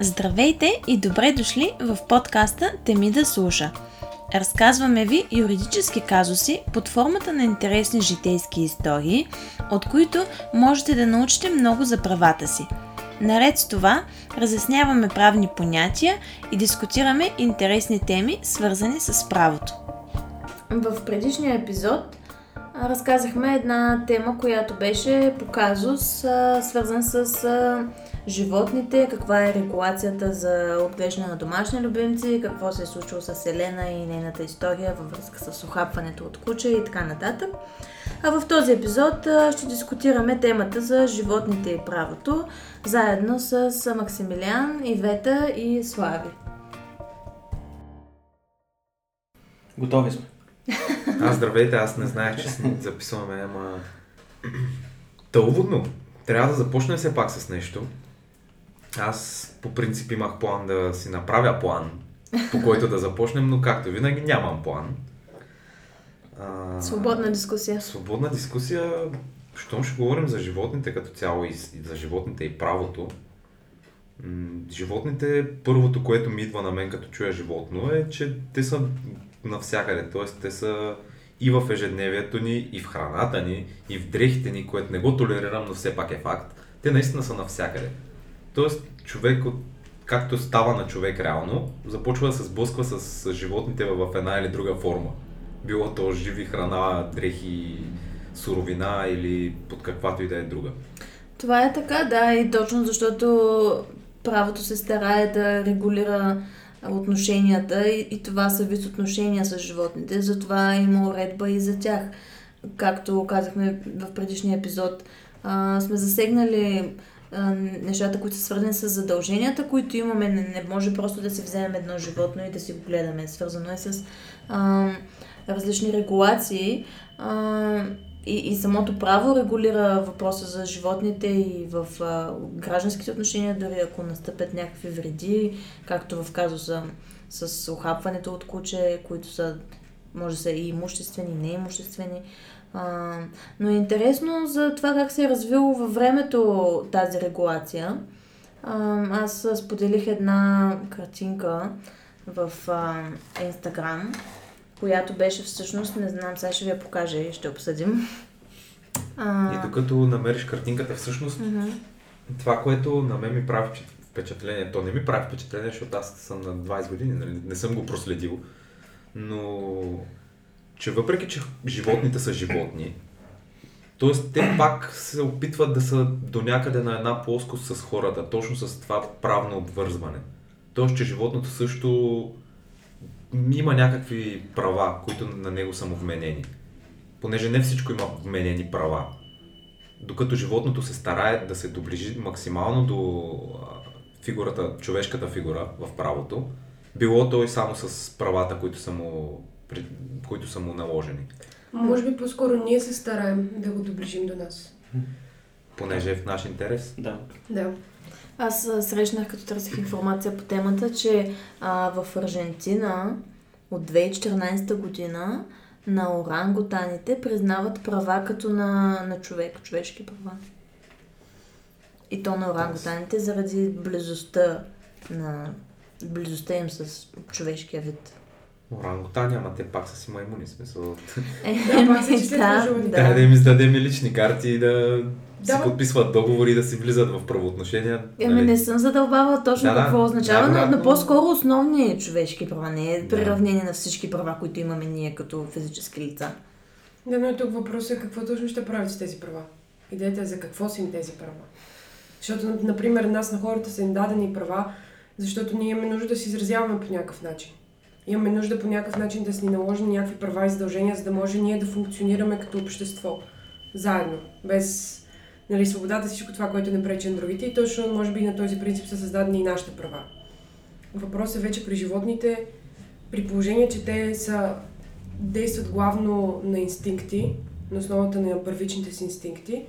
Здравейте и добре дошли в подкаста Теми да слуша. Разказваме ви юридически казуси под формата на интересни житейски истории, от които можете да научите много за правата си. Наред с това, разясняваме правни понятия и дискутираме интересни теми, свързани с правото. В предишния епизод разказахме една тема, която беше по казус, свързан с животните, каква е регулацията за отглеждане на домашни любимци, какво се е случило с Елена и нейната история във връзка с охапването от куча и така нататък. А в този епизод ще дискутираме темата за животните и правото, заедно с Максимилиан, Ивета и Слави. Готови сме. Аз здравейте, аз не знаех, че записваме, ама... Тълводно. Трябва да започнем все пак с нещо. Аз по принцип имах план да си направя план, по който да започнем, но както винаги нямам план. А, свободна дискусия. Свободна дискусия. Щом ще говорим за животните като цяло и за животните и правото. Животните, първото, което ми идва на мен като чуя животно е, че те са навсякъде. Т.е. те са и в ежедневието ни, и в храната ни, и в дрехите ни, което не го толерирам, но все пак е факт. Те наистина са навсякъде. Тоест, човек, както става на човек реално, започва да се сблъсква с животните в една или друга форма. Било то живи храна, дрехи, суровина или под каквато и да е друга. Това е така, да, и точно защото правото се старае да регулира отношенията и, и това са вид отношения с животните, затова има уредба и за тях. Както казахме в предишния епизод, а, сме засегнали нещата, които са свързани с задълженията, които имаме. Не, не може просто да си вземем едно животно и да си го гледаме. Свързано е с а, различни регулации. А, и, и самото право регулира въпроса за животните и в а, гражданските отношения, дори ако настъпят някакви вреди, както в казуса с охапването от куче, които са, може да са и имуществени, и неимуществени. А, но е интересно за това как се е развило във времето тази регулация. А, аз споделих една картинка в Инстаграм, която беше всъщност, не знам, сега ще ви я покажа и ще обсъдим. А... И докато намериш картинката, всъщност, uh-huh. това, което на мен ми прави впечатление, то не ми прави впечатление, защото аз съм на 20 години, нали? не съм го проследил, но че въпреки, че животните са животни, т.е. те пак се опитват да са до някъде на една плоскост с хората, точно с това правно обвързване. Тоест, че животното също има някакви права, които на него са му вменени. Понеже не всичко има вменени права. Докато животното се старае да се доближи максимално до фигурата, човешката фигура в правото, било то и само с правата, които са му които са му наложени. Може би по-скоро ние се стараем да го доближим до нас. Понеже е в наш интерес. Да. Да. Аз срещнах, като търсих информация по темата, че а, в Аржентина от 2014 година на орангутаните признават права като на, на човек, човешки права. И то на орангутаните заради близостта на близостта им с човешкия вид. Орангутани, ама те пак са си маймуни, смисъл. Е, да, пак са числят да, да. да им издадем лични карти и да да, си подписват договори и да си влизат в правоотношения. Еми нали? не съм задълбавала точно да, какво да, означава, да, но, но по-скоро основни човешки права, не е приравнение да. на всички права, които имаме ние като физически лица. Да, но тук въпросът е какво точно ще правят с тези права. Идеята е за какво са им тези права. Защото, например, нас на хората са им дадени права, защото ние имаме нужда да се изразяваме по някакъв начин имаме нужда по някакъв начин да си наложим някакви права и задължения, за да може ние да функционираме като общество. Заедно. Без нали, свободата, всичко това, което не пречи на другите. И точно, може би, на този принцип са създадени и нашите права. Въпросът е вече при животните, при положение, че те са, действат главно на инстинкти, на основата на първичните си инстинкти,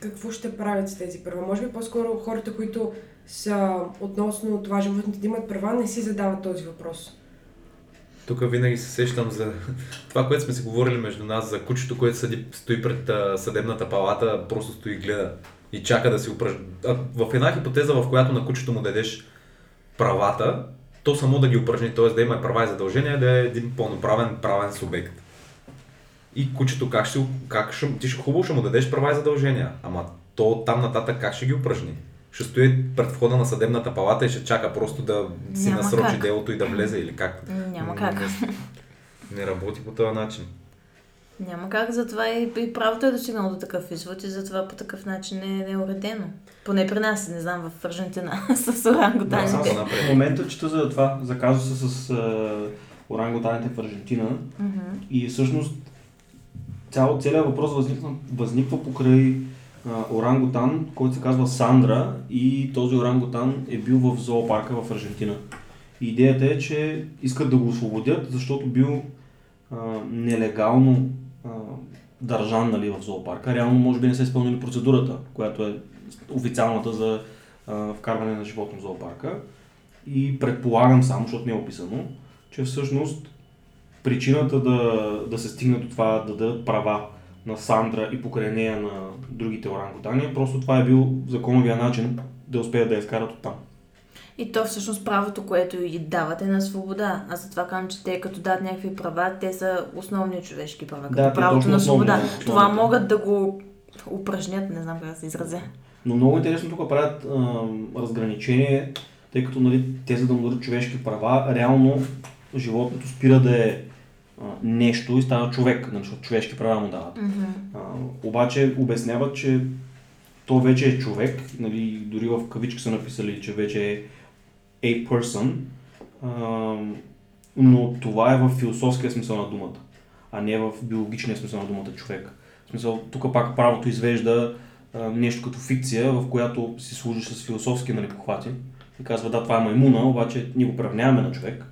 какво ще правят с тези права? Може би по-скоро хората, които са относно това животните да имат права, не си задават този въпрос. Тук винаги се сещам за това, което сме си говорили между нас, за кучето, което седи, стои пред съдебната палата, просто стои и гледа. и чака да си упражни. В една хипотеза, в която на кучето му дадеш правата, то само да ги упражни, т.е. да има права и задължения, да е един пълноправен правен субект. И кучето как ще, как ще, ти ще хубаво ще му дадеш права и задължения, ама то там нататък как ще ги упражни? Ще стои пред входа на съдебната палата и ще чака просто да си Няма насрочи как. делото и да влезе или как? Няма как. Не, не работи по този начин. Няма как, затова и, и правото е достигнало до такъв извод и затова по такъв начин е, не е уредено. Поне при нас, не знам, в Аржентина с Да, орангутаните. само В момента чета за това, за казуса с а, орангутаните в Аржентина Мгм. и всъщност цял, целият въпрос възниква, възниква покрай орангутан, който се казва Сандра и този орангутан е бил в зоопарка в Аржентина. Идеята е, че искат да го освободят, защото бил а, нелегално а, държан нали, в зоопарка. Реално може би не са изпълнили процедурата, която е официалната за а, вкарване на животно в зоопарка. И предполагам само, защото не е описано, че всъщност причината да, да се стигне до това да дадат права на Сандра и покрай нея на другите орангутани, просто това е бил законовия начин да успеят да я изкарат от там. И то всъщност правото, което и давате на свобода. Аз затова казвам, че те като дадат някакви права, те са основни човешки права. Като Да, правото на основни, свобода. да, Това основните. могат да го упражнят, не знам как да се изразя. Но много интересно тук правят а, разграничение, тъй като нали, те за да му дадат човешки права, реално животното спира да е нещо и става човек, нали, защото човешки права му дават. Мгм. А, обаче обясняват, че то вече е човек, нали, дори в кавички са написали, че вече е a person, а, но това е в философския смисъл на думата, а не в биологичния смисъл на думата човек. В смисъл, тук пак правото извежда а, нещо като фикция, в която си служиш с философски нали, похвати и казва, да, това е маймуна, обаче ние го приравняваме на човек,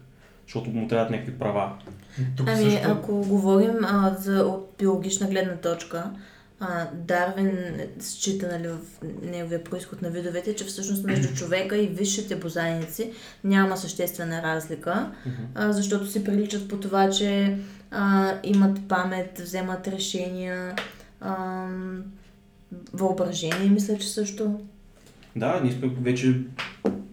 защото му трябват някакви права. Тук Ами, също... ако говорим а, за, от биологична гледна точка, а, Дарвин счита нали, в неговия происход на видовете, че всъщност между човека и висшите бозайници няма съществена разлика, а, защото си приличат по това, че а, имат памет, вземат решения, а, въображение, мисля, че също. Да, ние сме вече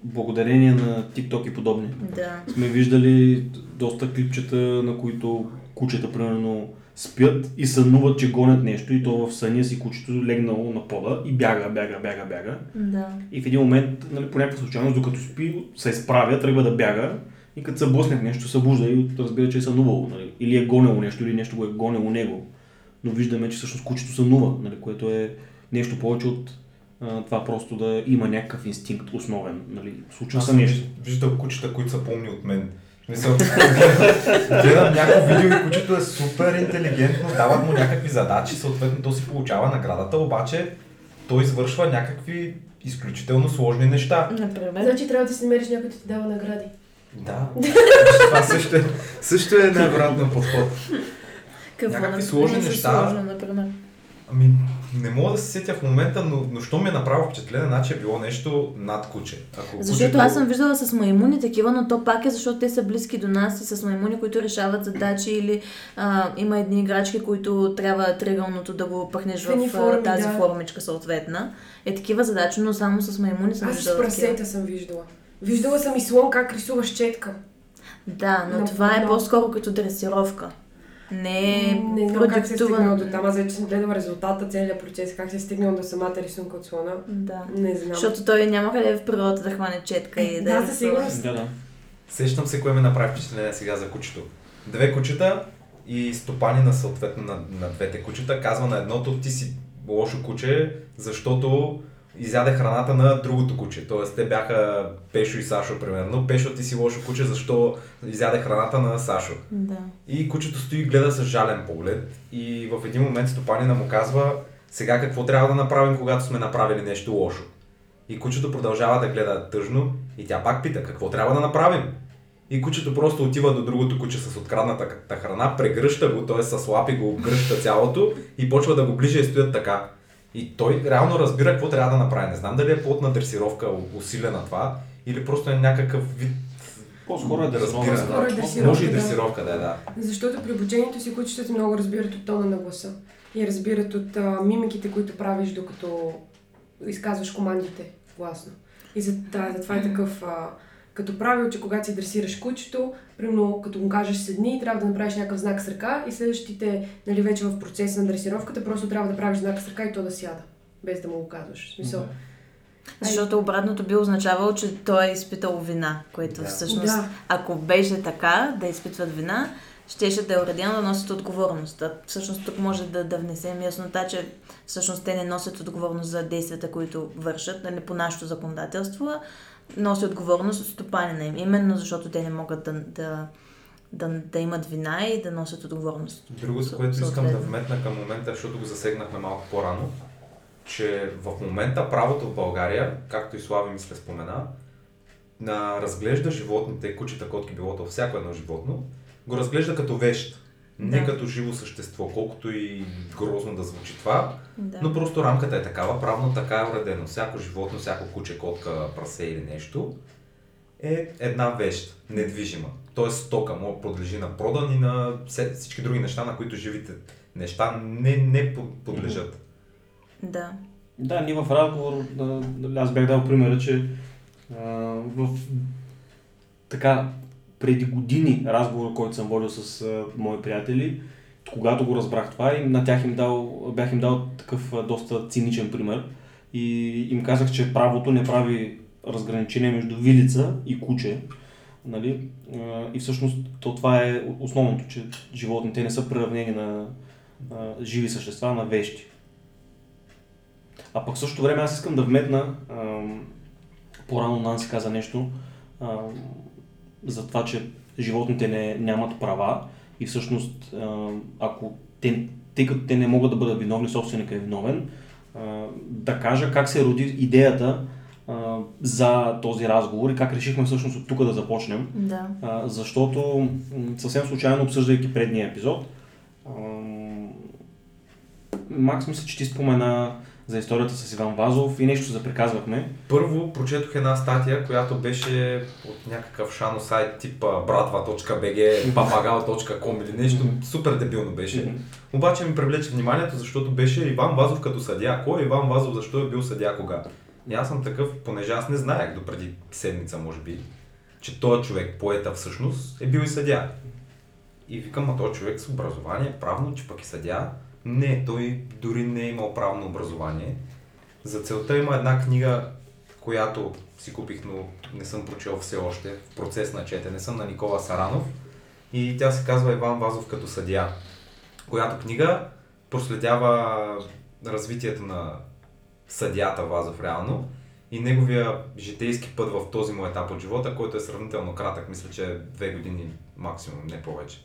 благодарение на TikTok и подобни. Да. сме виждали доста клипчета, на които кучета, примерно, спят и сънуват, че гонят нещо и то в съня си кучето легнало на пода и бяга, бяга, бяга, бяга. Да. И в един момент, нали, по някаква случайност, докато спи, се изправя, тръгва да бяга и като се блъсне нещо, събужда и разбира, че е сънувало. Нали. Или е гонело нещо, или нещо го е гонело него. Но виждаме, че всъщност кучето сънува, нали, което е нещо повече от а, това просто да има някакъв инстинкт основен. Нали. Случва се нещо. виж- виждал кучета, които са по-умни от мен. Гледам някакво видео и кучето е супер интелигентно, дават му някакви задачи, съответно то си получава наградата, обаче той извършва някакви изключително сложни неща. Например. Значи трябва да си намериш някой да ти дава награди. Да. Това също е, също е невероятен подход. Какво някакви сложни неща. Сложно, например. Ами, не мога да се сетя в момента, но, но що ми е направило впечатление, значи е било нещо над куче. Ако Защото кучето- аз съм виждала с маймуни такива, но то пак е защото те са близки до нас и с маймуни, които решават задачи или а, има едни играчки, които трябва тригълното да го пъхнеш В форми, тази да. формичка съответна. Е такива задачи, но само с маймуни съм Аз с виждала такива. прасета съм виждала. Виждала съм и слон как рисува с четка. Да, но Но- това е но- по-скоро като дресировка. Не е не знам как се е стигнал до там. Аз вече съм гледала резултата, целият процес, как се е стигнал до самата рисунка от слона. Да. Не знам. Защото той няма къде в природата да хване четка и да Да, я със сигурност. Да, да. Сещам се кое ме направи впечатление сега за кучето. Две кучета и стопанина съответно на, на двете кучета казва на едното ти си лошо куче, защото изяде храната на другото куче. Тоест те бяха Пешо и Сашо примерно. Пешо ти си лошо куче, защо изяде храната на Сашо. Да. И кучето стои и гледа с жален поглед и в един момент стопанина му казва сега какво трябва да направим, когато сме направили нещо лошо. И кучето продължава да гледа тъжно и тя пак пита какво трябва да направим. И кучето просто отива до другото куче с открадната храна, прегръща го, т.е. с лапи го обгръща цялото и почва да го ближа и стоят така. И той реално разбира какво трябва да направи. Не знам дали е плотна дресировка, усилена това, или просто е някакъв вид По-скоро е да разбира. По-скоро е дресировка, Може и да. дресировка, да, да. Защото при обучението си кучетата много разбират от тона на гласа. И разбират от а, мимиките, които правиш, докато изказваш командите гласно. И за, да, за това е такъв а, като правило, че когато си дресираш кучето, примерно като му кажеш седни, трябва да направиш някакъв знак с ръка и следващите, нали, вече в процеса на дресировката, просто трябва да правиш знак с ръка и то да сяда, без да му го казваш. В смисъл, Защото обратното би означавало, че той е изпитал вина, което Да. всъщност, Да. ако беше така, да изпитват вина, щеше да е уредено да носят отговорност. А всъщност тук може да, да внесем яснота, че всъщност те не носят отговорност за действията, които вършат, нали, по нашето законодателство, носи отговорност от стопанина им. Именно защото те не могат да, да, да, да имат вина и да носят отговорност. Другото, което искам да вметна към момента, защото го засегнахме малко по-рано, че в момента правото в България, както и Слави мисля спомена, на разглежда животните, кучета, котки, билото, всяко едно животно, го разглежда като вещ, не Да. като живо същество, колкото и грозно да звучи това, Да. но просто рамката е такава, правно така е уредено. Всяко животно, всяко куче, котка, прасе или нещо е една вещ, недвижима. Тоест стока, може да подлежи на продан и на всички други неща, на които живите неща не, не под- подлежат. да. Да, ние в разговор, аз бях дал примера, че а, в така преди години разговор, който съм водил с а, мои приятели, когато го разбрах това, и на тях им дал, бях им дал такъв а, доста циничен пример и им казах, че правото не прави разграничение между вилица и куче. Нали? А, И всъщност то това е основното, че животните не са приравнени на а, живи същества, на вещи. А пък в същото време аз искам да вметна, ам, по-рано Нанси каза нещо, ам, за това, че животните не, нямат права и всъщност ако те, тъй като те не могат да бъдат виновни, собственика е виновен, да кажа как се роди идеята за този разговор и как решихме всъщност от тук да започнем. Да. Защото съвсем случайно, обсъждайки предния епизод, Макс мисля, че ти спомена за историята с Иван Вазов и нещо заприказвахме. Първо прочетох една статия, която беше от някакъв шано сайт типа bratva.bg, papagal.com или нещо супер дебилно беше. Обаче ми привлече вниманието, защото беше Иван Вазов като съдия. Кой е Иван Вазов, защо е бил съдия кога? И аз съм такъв, понеже аз не знаех до преди седмица, може би, че този човек, поета всъщност, е бил и съдия. И викам, а този човек с образование, правно, че пък е съдия. Не, той дори не е имал правно образование. За целта има една книга, която си купих, но не съм прочел все още, в процес на четене съм на Никола Саранов. И тя се казва Иван Вазов като съдия която книга проследява развитието на съдята Вазов реално и неговия житейски път в този му етап от живота, който е сравнително кратък, мисля, че две години максимум, не повече.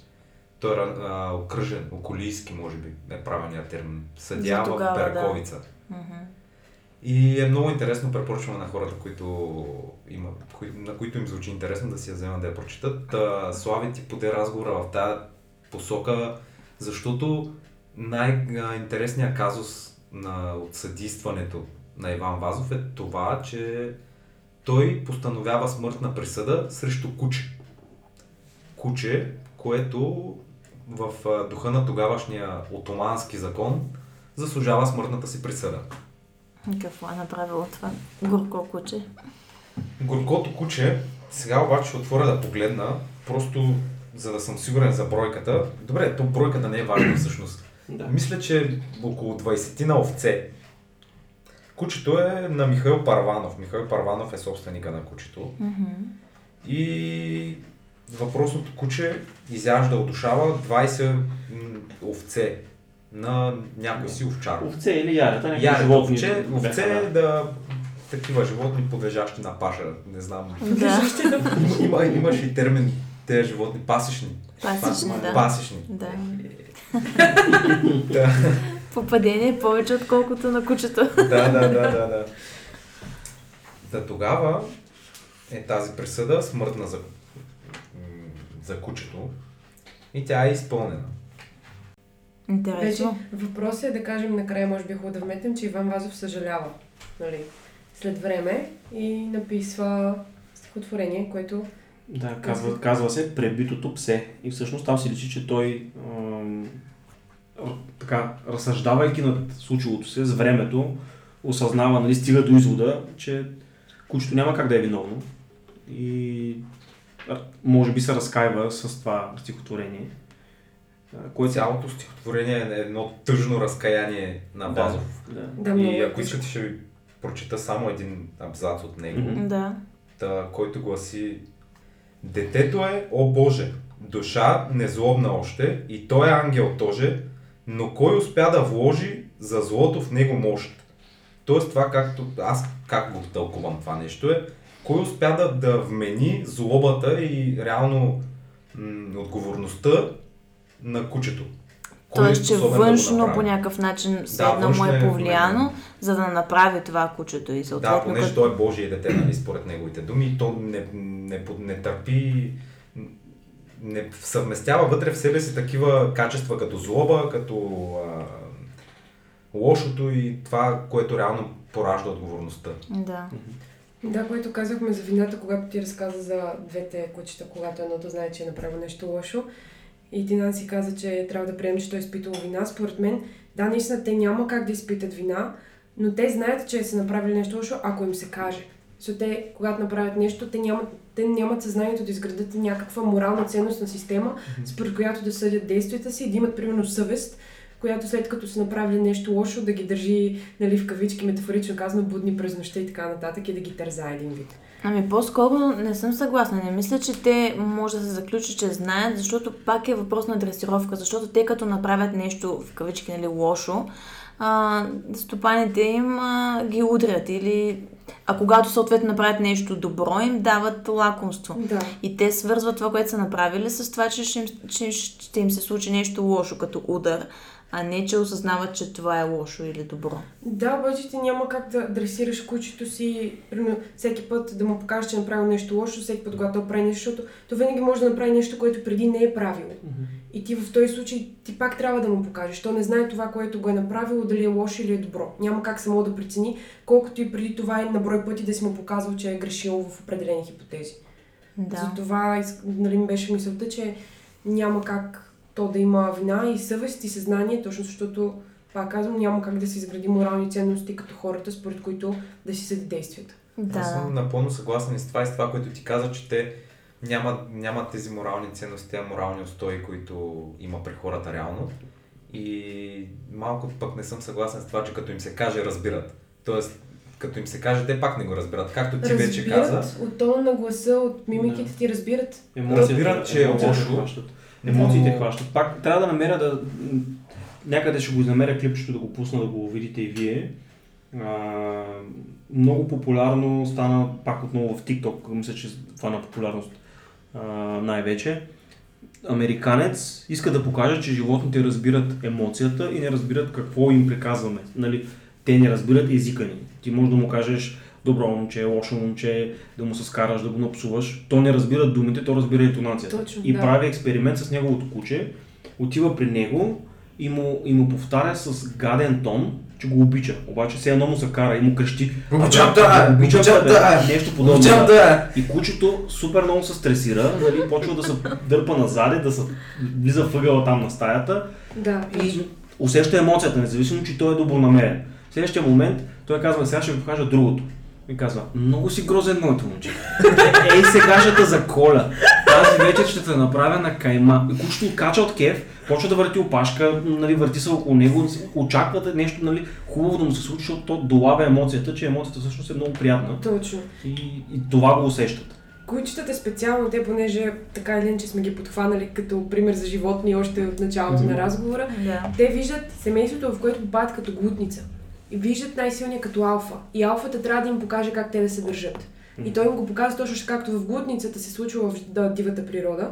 Той е а, окръжен, околийски, може би, е правилният термин. Съдия За в да. Берковица. Мгм. И е много интересно, препоръчваме на хората, които има, кои, на които им звучи интересно да си я вземат да я прочитат. Та, Слави ти поде разговора в тази посока, защото най-интересният казус на отсъдистването на Иван Вазов е това, че той постановява смъртна присъда срещу куче. Куче, което в духа на тогавашния отомански закон заслужава смъртната си присъда. Какво е направило това горко куче? Горкото куче, сега обаче ще отворя да погледна, просто за да съм сигурен за бройката. Добре, то бройката не е важна всъщност. Да. Мисля, че около 20 на овце. Кучето е на Михаил Парванов. Михаил Парванов е собственика на кучето. Мгм. И въпросното куче изяжда, удушава 20 м, овце на някой си овчар. Овце или ярета, някакви Ярето, животни. овце, бяха, овце да. да, такива животни подлежащи на паша, не знам. Да. Има, имаш и термин тези животни, пасишни. Пасични, Па- да. Пасишни. Да. Да, Попадение е повече, отколкото на кучето. да, да, да, да, да. Да тогава е тази присъда смъртна за, за кучето и тя е изпълнена. Вече Интересно. въпросът е да кажем накрая, може би е хубаво да вметнем, че Иван Вазов съжалява. Нали? След време и написва стихотворение, което Да, казва, казва се Пребитото псе. И всъщност там се личи, че той ам, р- така, разсъждавайки над случилото се с времето, осъзнава, нали, стига до извода, че кучето няма как да е виновно. И може би се разкаива с това стихотворение. Което... Цялото стихотворение е едно тъжно разкаяние на Вазов. Да. да. И ако искате ще ви прочита само един абзац от него, mm-hmm. да. Та, който гласи Детето е, о Боже, душа незлобна още и той е ангел тоже, но кой успя да вложи за злото в него мощ? Тоест това както, аз как го тълкувам това нещо е, кой успя да, да вмени злобата и реално м- отговорността на кучето. Тоест, е че външно да по някакъв начин седна да, му е, е повлияно, за да направи това кучето и съответно... Да, понеже като... той е Божие дете, нали, според неговите думи, то не, не, не, не търпи не съвместява вътре в себе си такива качества като злоба, като а, лошото и това, което реално поражда отговорността. Да. Да, което казахме за вината, когато ти разказа за двете кучета, когато едното знае, че е направил нещо лошо. И Тинан си каза, че трябва да приемем, че той е изпитал вина. Според мен, да, наистина те няма как да изпитат вина, но те знаят, че са направили нещо лошо, ако им се каже. So, те, когато направят нещо, те нямат, те нямат съзнанието да изградат някаква морална ценностна система, според която да съдят действията си и да имат, примерно, съвест, която след като са направили нещо лошо, да ги държи, нали, в кавички, метафорично казано, будни през нощта и така нататък и да ги търза един вид. Ами по-скоро не съм съгласна. Не мисля, че те може да се заключи, че знаят, защото пак е въпрос на дресировка, защото те като направят нещо в кавички, нали, лошо, а, стопаните им а, ги удрят или а когато съответно направят нещо добро, им дават лакомство. Да. И те свързват това, което са направили с това, че ще им, че ще им се случи нещо лошо, като удар а не, че осъзнават, че това е лошо или добро. Да, обаче ти няма как да дресираш кучето си, примерно, всеки път да му покажеш, че е направил нещо лошо, всеки път, когато прави нещо, защото то винаги може да направи нещо, което преди не е правил. Mm-hmm. И ти в този случай, ти пак трябва да му покажеш. То не знае това, което го е направило, дали е лошо или е добро. Няма как само да прецени, колкото и преди това е на брой пъти да си му показвал, че е грешил в определени хипотези. Да. Затова нали, ми беше мисълта, че няма как то да има вина и съвест и съзнание, точно защото, пак казвам, няма как да се изгради морални ценности като хората, според които да си съди действията. Да. Аз съм напълно съгласен с това и с това, което ти каза, че те нямат, нямат тези морални ценности, а морални устои, които има при хората реално. И малко пък не съм съгласен с това, че като им се каже, разбират. Тоест, като им се каже, те пак не го разбират. Както ти разбират, вече каза. От тона на гласа, от мимиките ти разбират. Емоцията, разбират, че е лошо. Емоциите Но... хващат. Пак трябва да намеря да... Някъде ще го намеря клипчето да го пусна да го видите и вие. А, много популярно стана пак отново в TikTok, мисля, че на популярност а, най-вече. Американец иска да покаже, че животните разбират емоцията и не разбират какво им приказваме. Нали, те не разбират езика ни. Ти можеш да му кажеш добро момче, лошо момче, да му се скараш, да го напсуваш. То не разбира думите, то разбира интонацията. Точно, и да. прави експеримент с неговото куче, отива при него и му, и му повтаря с гаден тон, че го обича. Обаче все едно му се кара и му крещи. Обичам да! Обичам да! Нещо подобно. Обичам да! И кучето супер много се стресира, нали, почва да се дърпа назад, да се влиза въгъла там на стаята. Да, и усеща емоцията, независимо, че той е добронамерен. В следващия момент той казва, сега ще ви покажа другото. И казва, много си грозен моето момче. Ей сегашата за коля. Тази вечер ще те направя на кайма. И кучето кача от кеф, почва да върти опашка, нали, върти се около него, очаквате нещо нали, хубаво да му се случи, защото то долавя емоцията, че емоцията всъщност е много приятна. Точно. И, и това го усещат. Кучетата специално, те понеже така или иначе сме ги подхванали като пример за животни още от началото mm-hmm. на разговора, yeah. те виждат семейството, в което попадат като глутница виждат най-силния като алфа. И алфата трябва да им покаже как те да се държат. И той им го показва точно както в глутницата се случва в да, дивата природа.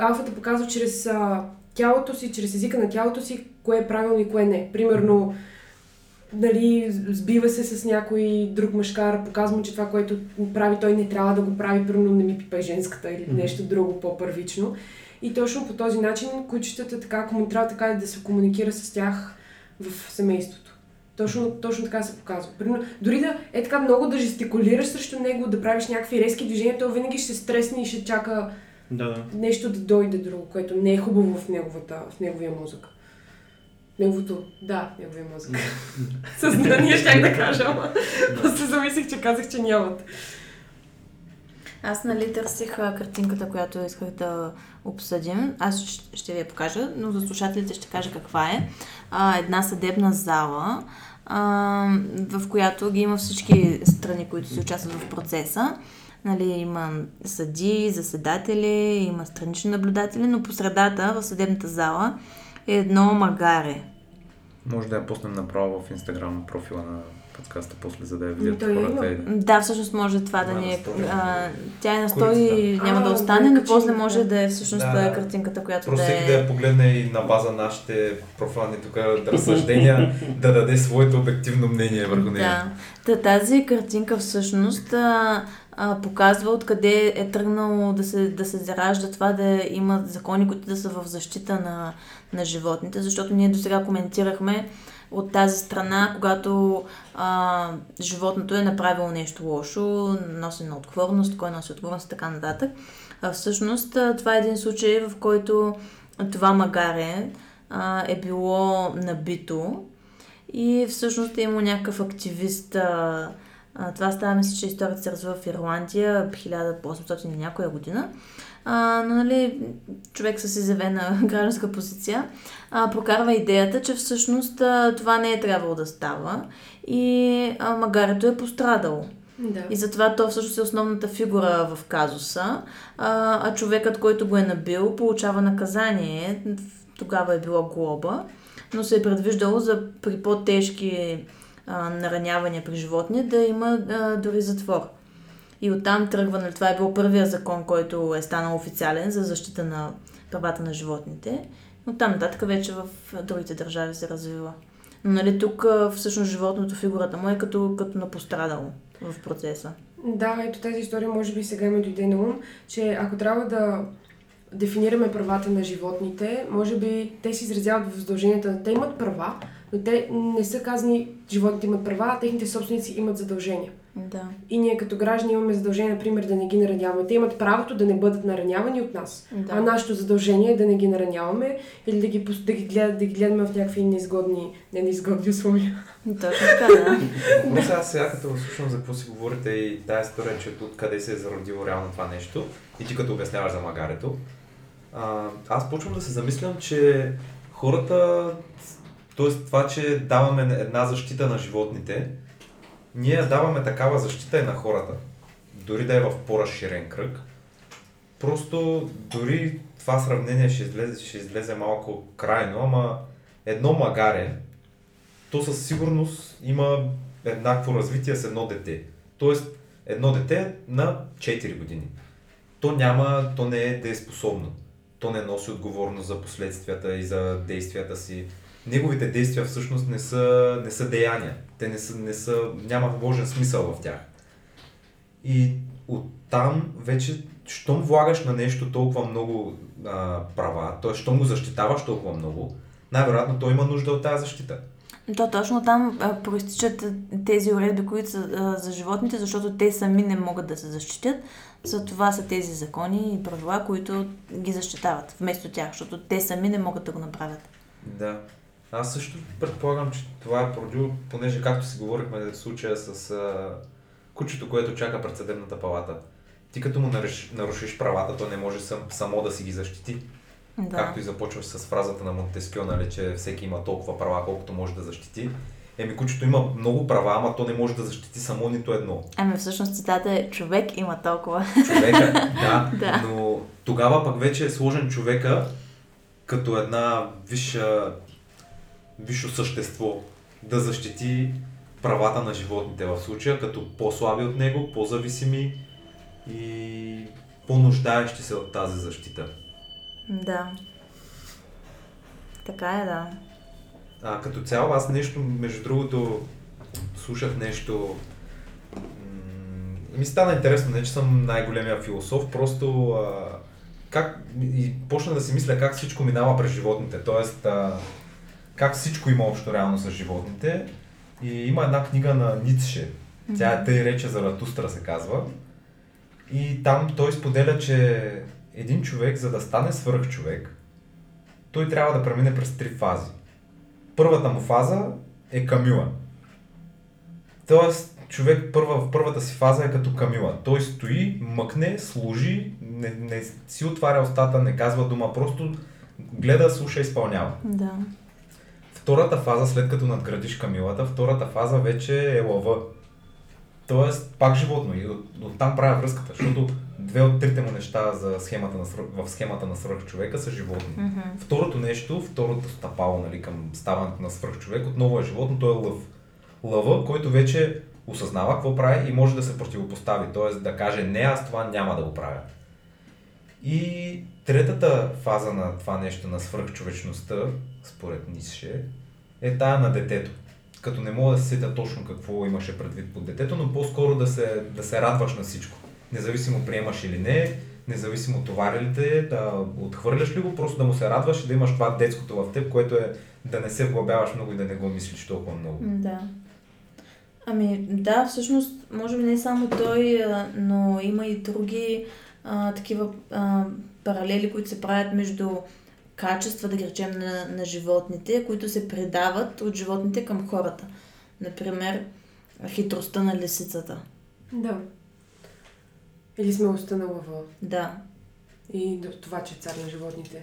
Алфата показва чрез а, тялото си, чрез езика на тялото си, кое е правилно и кое не. Примерно, нали, сбива се с някой друг мъжкар, показва му, че това, което прави, той не трябва да го прави, примерно не ми пипай женската или нещо друго по-първично. И точно по този начин кучетата така, трябва така да се комуникира с тях в семейството. Точно, точно така се показва. Примерно, дори да е така много да жестикулираш срещу него, да правиш някакви резки движения, то винаги ще се стресне и ще чака да, да. нещо да дойде друго, което не е хубаво в, неговата, в неговия мозък. Неговото, да, неговия мозък. Съзнание щях да кажа, ама после замислих, че казах, че нямат. Аз нали търсих картинката, която исках да обсъдим. Аз ще, ви я покажа, но за слушателите ще кажа каква е. А, една съдебна зала, а, в която ги има всички страни, които си участват в процеса. Нали, има съди, заседатели, има странични наблюдатели, но по средата в съдебната зала е едно магаре. Може да я пуснем направо в инстаграм профила на подкаста после, за да я видят Той хората. Има. Да, всъщност може това да ни е... Тя е на стори и няма а, да остане, но после може да е всъщност да, картинката, която просто да е... да я погледне и на база нашите профилни тук разсъждения, да даде своето обективно мнение върху нея. Да. тази картинка всъщност а, а, показва откъде е тръгнало да се, да се заражда това да има закони, които да са в защита на, на животните, защото ние до сега коментирахме от тази страна, когато а, животното е направило нещо лошо, носи на отговорност, кой носи отговорност и така нататък. А, всъщност това е един случай, в който това магаре а, е било набито и всъщност е имал някакъв активист. А, а, това става, мисля, че историята се развива в Ирландия 1800 и някоя година. А, но нали, човек с изявена гражданска позиция а, прокарва идеята, че всъщност а, това не е трябвало да става и а, магарето е пострадало. Да. И затова то всъщност е основната фигура в казуса, а, а човекът, който го е набил, получава наказание. Тогава е била глоба, но се е предвиждало за при по-тежки а, наранявания при животни да има а, дори затвор. И оттам тръгва, нали, това е бил първия закон, който е станал официален за защита на правата на животните. Оттам нататък вече в другите държави се развива. Но нали, тук всъщност животното, фигурата му е като, като на в процеса. Да, ето тази история може би сега ми дойде на ум, че ако трябва да дефинираме правата на животните, може би те се изразяват в задълженията. Те имат права, но те не са казани, животните имат права, а техните собственици имат задължения. Да. И ние като граждани имаме задължение, например, да не ги нараняваме. Те имат правото да не бъдат наранявани от нас. Да. А нашето задължение е да не ги нараняваме или да ги, да ги, глед, да ги гледаме в някакви неизгодни, не неизгодни условия. Точно така, да. Но сега, сега като слушам за какво си говорите и тази история, че откъде се е зародило реално това нещо и ти като обясняваш за магарето, а, аз почвам да се замислям, че хората, т.е. това, че даваме една защита на животните, ние даваме такава защита и на хората. Дори да е в по-разширен кръг. Просто дори това сравнение ще излезе, ще излезе малко крайно, ама едно магаре, то със сигурност има еднакво развитие с едно дете. Тоест, едно дете на 4 години. То няма, то не е дееспособно. То не носи отговорност за последствията и за действията си неговите действия всъщност не са, не са деяния. Те не са, не са, няма вложен смисъл в тях. И оттам вече, щом влагаш на нещо толкова много а, права, т.е. щом го защитаваш толкова много, най-вероятно той има нужда от тази защита. То точно там а, проистичат тези уредби, които са а, за животните, защото те сами не могат да се защитят. За това са тези закони и правила, които ги защитават вместо тях, защото те сами не могат да го направят. Да. Аз също предполагам, че това е породило, понеже както си говорихме в случая с а, кучето, което чака пред съдебната палата. Ти като му нарушиш, нарушиш правата, то не може сам, само да си ги защити. Да. Както и започваш с фразата на Монтескио, нали, че всеки има толкова права, колкото може да защити. Еми, кучето има много права, ама то не може да защити само нито едно. Ами всъщност цитата е човек има толкова. Човека, да, да. но тогава пък вече е сложен човека като една висша висше същество да защити правата на животните в случая, като по-слаби от него, по-зависими и по-нуждаещи се от тази защита. Да. Така е, да. А, като цяло аз нещо, между другото, слушах нещо ми стана интересно, не че съм най-големия философ, просто а, как, и почна да си мисля как всичко минава през животните. Тоест, а, как всичко има общо реално с животните. И има една книга на Ницше. Тя е тъй рече за Ратустра се казва. И там той споделя, че един човек, за да стане свръх човек, той трябва да премине през три фази. първата му фаза е Камила. Тоест, човек първа, в първата си фаза е като Камила. Той стои, мъкне, служи, не, не си отваря устата, не казва дума, просто гледа, слуша, изпълнява. Да. Втората фаза, след като надградиш Камилата, втората фаза вече е лъва. Тоест, пак животно. И от, от там правя връзката, защото две от трите му неща за схемата на, в схемата на свръхчовека са животни. Mm-hmm. Второто нещо, второто стъпало нали, към ставането на свръхчовек, отново е животно, то е лъв. Лъва, който вече осъзнава какво прави и може да се противопостави, т.е. да каже не, аз това няма да го правя. И третата фаза на това нещо на свръхчовечността, според Нише, е тая на детето. Като не мога да се сетя точно какво имаше предвид под детето, но по-скоро да се, да се радваш на всичко. Независимо приемаш или не, независимо товаря ли те, да отхвърляш ли го, просто да му се радваш и да имаш това детското в теб, което е да не се вглъбяваш много и да не го мислиш толкова много. Да. Ами да, всъщност, може би не само той, но има и други а, такива а, паралели, които се правят между качества, да речем, на, на животните, които се предават от животните към хората. Например, хитростта на лисицата. Да. Или смелостта на лъва. Да. И това, че е цар на животните.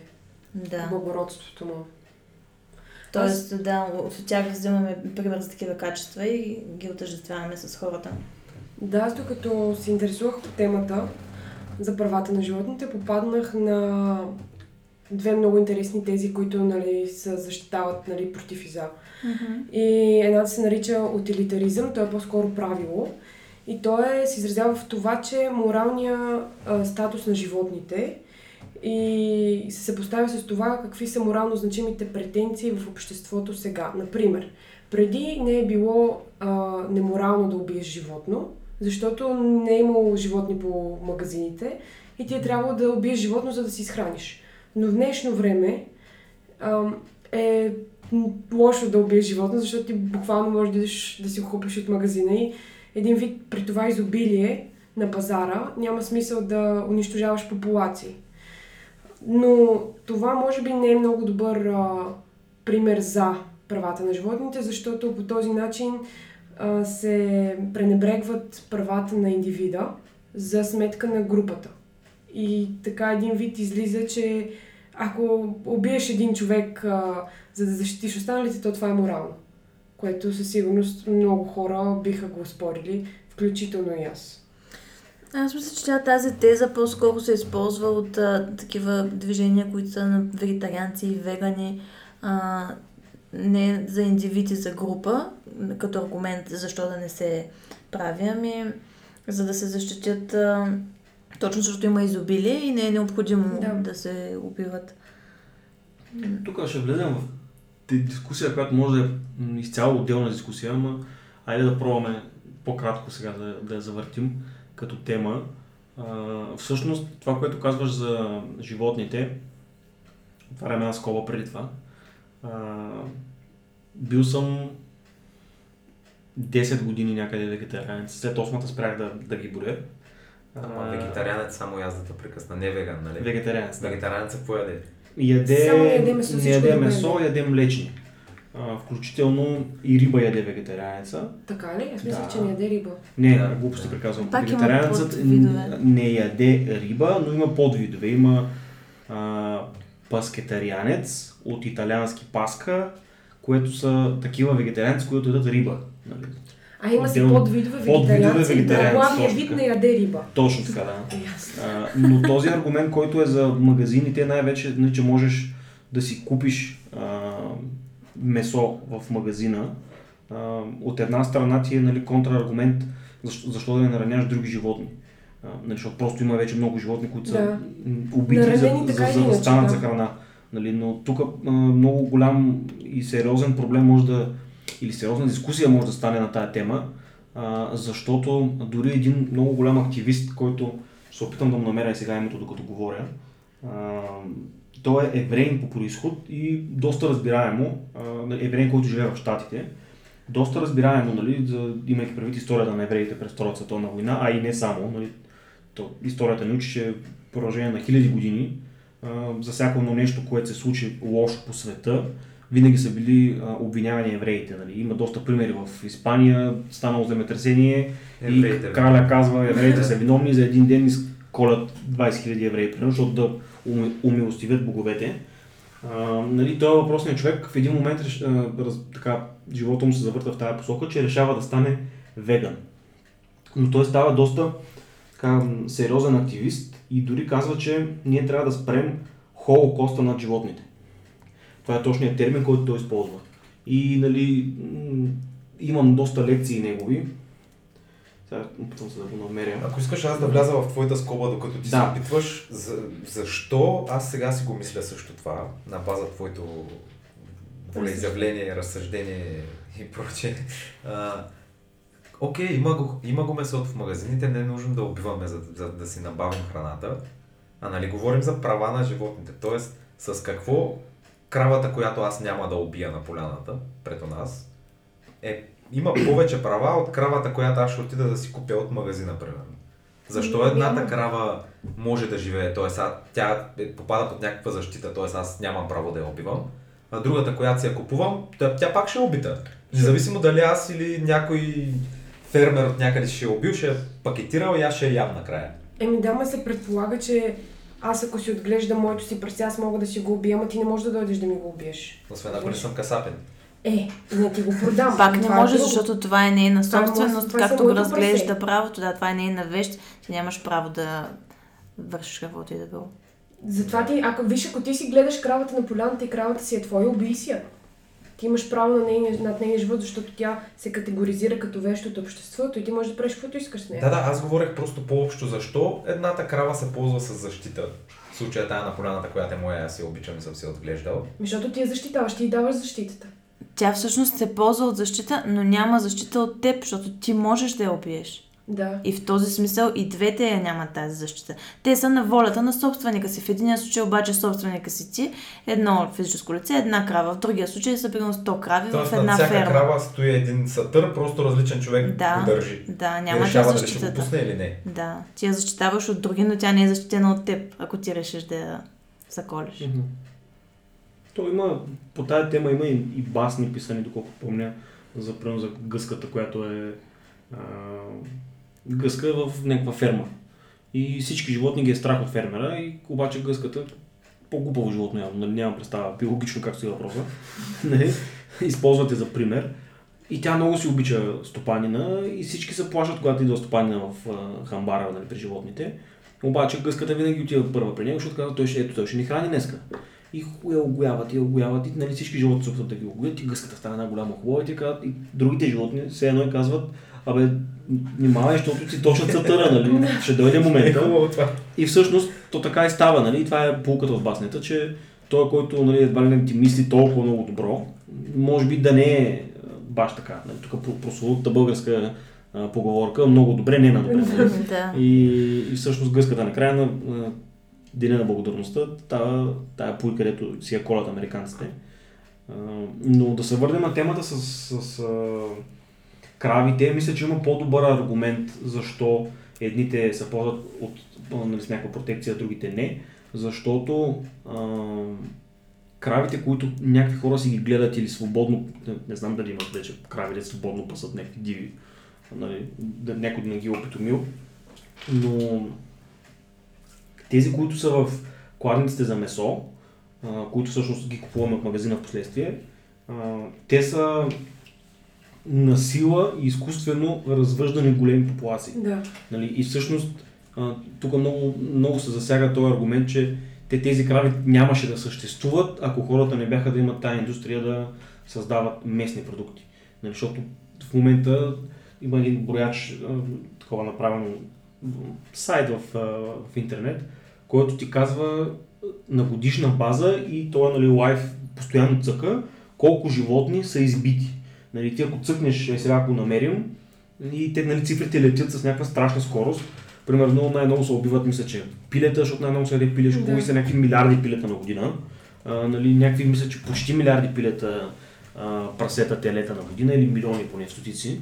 Да. Благородството му. Тоест, Аз... да, от тях взимаме пример за такива качества и ги отъждествяваме с хората. Да, аз докато се интересувах по темата за правата на животните, попаднах на две много интересни тези, които нали, се защитават нали, против и за. Mm-hmm. И едната се нарича утилитаризъм, то е по-скоро правило. И то е, се изразява в това, че моралния а, статус на животните и се съпоставя с това какви са морално значимите претенции в обществото сега. Например, преди не е било а, неморално да убиеш животно, защото не е имало животни по магазините и ти е трябвало да убиеш животно, за да си изхраниш. Но в днешно време а, е лошо да убиеш животно, защото ти буквално можеш да, да си го купиш от магазина и един вид при това изобилие на пазара няма смисъл да унищожаваш популации. Но това може би не е много добър а, пример за правата на животните, защото по този начин а, се пренебрегват правата на индивида за сметка на групата. И така един вид излиза, че ако убиеш един човек, а, за да защитиш останалите, то това е морално. Което със сигурност много хора биха го спорили, включително и аз. Аз мисля, че тази теза по-скоро се използва от а, такива движения, които са на вегетарианци и вегани, а, не за индивиди, за група, като аргумент защо да не се прави, ами за да се защитят а, точно защото има изобилие и не е необходимо да, да се убиват. Тук ще влезем в дискусия, която може да е изцяло отделна дискусия, ама айде да пробваме по-кратко сега да, да я завъртим като тема. А, всъщност, това, което казваш за животните, отварям една скоба преди това. А, бил съм 10 години някъде вегетарианец. След 8-та спрях да, да ги боря. Ама вегетарианец само яздата прекъсна, не веган, нали? Вегетарианец, да. Вегетарианец какво яде? Само яде месо, не яде месо, яде млечни. А, включително и риба яде вегетарианеца. Така ли? Аз мисля, да. че не яде риба. Не, да. глупости приказвам. Вегетарианецът не яде риба, но има подвидове. Има а, паскетарианец от италиански паска, което са такива вегетарианци, които ядат риба. Нали? А има си подвидове вегетарианци, вегетарианци главният вид не яде риба. Точно така, да. А, но този аргумент, който е за магазините, най-вече, нали, че можеш да си купиш а, месо в магазина, а, от една страна ти е нали, контраргумент защо, защо да не нараняш други животни. А, нали, защото просто има вече много животни, които са да. убити за, за, за, за да станат да. за храна. Нали, но тук много голям и сериозен проблем може да, или сериозна дискусия може да стане на тая тема, а, защото дори един много голям активист, който се опитам да му намеря сега името докато говоря, а, той е евреин по происход и доста разбираемо, евреин, който живее в Штатите, доста разбираемо, нали, за, имайки предвид историята на евреите през Втората световна война, а и не само. Нали, то, историята ни учи, че в продължение на хиляди години за всяко едно нещо, което се случи лошо по света, винаги са били а, обвинявани евреите. Нали. Има доста примери в Испания, станало земетресение Евреите, и краля казва, евреите са виновни за един ден изколят 20 000 евреи, примерно, защото да уми- умилостивят боговете. А, нали, той въпросният човек в един момент реш- а, раз, така, живота му се завърта в тази посока, че решава да стане веган. Но той става доста така, сериозен активист и дори казва, че ние трябва да спрем холокоста над животните. Това е точният термин, който той използва. И нали, имам доста лекции негови. Сега опитвам се да го намеря. Ако искаш аз да вляза в твоята скоба, докато ти Да. се опитваш, за, защо аз сега си го мисля също това, на база твоето волеизявление, разсъждение и прочее. Окей, има го, има го месото в магазините, не е нужно да убиваме, за, за да си набавим храната. А нали говорим за права на животните. Тоест, с какво кравата, която аз няма да убия на поляната, прето нас, е, има повече права от кравата, която аз ще отида да си купя от магазина, примерно. Защо Ами, едната крава може да живее, т.е. тя е- попада под някаква защита, т.е. аз нямам право да я убивам, а другата, която си я купувам, тя, пак ще е убита. Независимо дали аз или някой фермер от някъде ще я убил, ще я пакетирал и аз ще я ям накрая. Еми да, ма се предполага, че аз ако си отглеждам моето си пръстя, аз мога да си го убия, ама ти не можеш да дойдеш да ми го убиеш. Освен ако не съм касапен. Е, не ти го продам. Пак не е може, друго. защото това е нейна е собственост, това е както го разглежда правото. Да, това е нейна вещ. Ти нямаш право да вършиш каквото и да било. Затова ти, ако виж, ако ти си гледаш кравата на поляната и кравата си е твоя, убий си я. Ти имаш право на нейния, над нейния живот, защото тя се категоризира като вещ от обществото и ти можеш да правиш каквото искаш с нея. Да, да, аз говорех просто по-общо защо едната крава се ползва с защита. В случая тая на поляната, която е моя, аз я обичам и съм се отглеждал. Защото ти я защитаваш, ти й даваш защитата. Тя всъщност се ползва от защита, но няма защита от теб, защото ти можеш да я убиеш. Да. И в този смисъл и двете я нямат тази защита. Те са на волята на собственика си. В един случай обаче собственика си ти, едно физическо лице, една крава. В другия случай са примерно 100 крави Тоест в една всяка ферма. крава стои един сатър, просто различен човек Да, го държи. да, няма тя решава дали ще го пусне или не. Да, ти я защитаваш от други, но тя не е защитена от теб, ако ти решиш да я заколиш. Мгм. То има, по тази тема има и, и басни писани, доколкото помня, за, за гъската, която е а, гъска в някаква ферма. И всички животни ги е страх от фермера, и обаче гъската по-глупаво животно явно, нали, нямам представа биологично как стои въпроса. Нали? Използвате за пример. И тя много си обича стопанина и всички се плашат, когато идва стопанина в хамбара нали, при животните. Обаче гъската винаги отива първа при него, защото казва, той ще, ето, той ще ни храни днеска. И я огояват, и огояват, и нали, всички животни се да ги огоят, и гъската става една голяма хубава, и, казват, и другите животни все едно и казват, абе, внимавай, защото си точно цътъра, нали, ще дойде Е момента. това. И всъщност то така и става, нали? И това е полуката от баснята, че той, който нали, едва ли не ти мисли толкова много добро, може би да не е баш така. Нали? Тук про- прословутата българска а, поговорка много добре, не на добре. нали? Да. И, и всъщност гъската накрая на а, Деня на благодарността, тая, тая пуй, където си я колят американците. А, но да се върнем на темата с, с а, кравите, мисля, че има по-добър аргумент защо едните се ползват от, нали, с някаква протекция, другите не. Защото а, кравите, които някакви хора си ги гледат или свободно, не, не знам дали имат вече крави, свободно пасат някакви диви, нали, да, някой не ги е опитомил, но тези, които са в кладниците за месо, а, които всъщност ги купуваме от магазина в последствие, а, те са на сила и изкуствено развъждани големи популации. Да. Нали? И всъщност тук много, много се засяга този аргумент, че те тези крави нямаше да съществуват, ако хората не бяха да имат тази индустрия да създават местни продукти. Нали? Защото в момента има един брояч, такова направено сайт в, в интернет, който ти казва на годишна база и той е нали, лайф постоянно цъка, колко животни са избити. Нали, ти ако цъкнеш, е, сега ако намерим, и те нали, цифрите летят с някаква страшна скорост. Примерно най-много се убиват, мисля, че пилета, защото най-много се яде пилешко Да. и са някакви милиарди пилета на година. А, нали, някакви, мисля, че почти милиарди пилета а, прасета, телета на година или милиони поне стотици.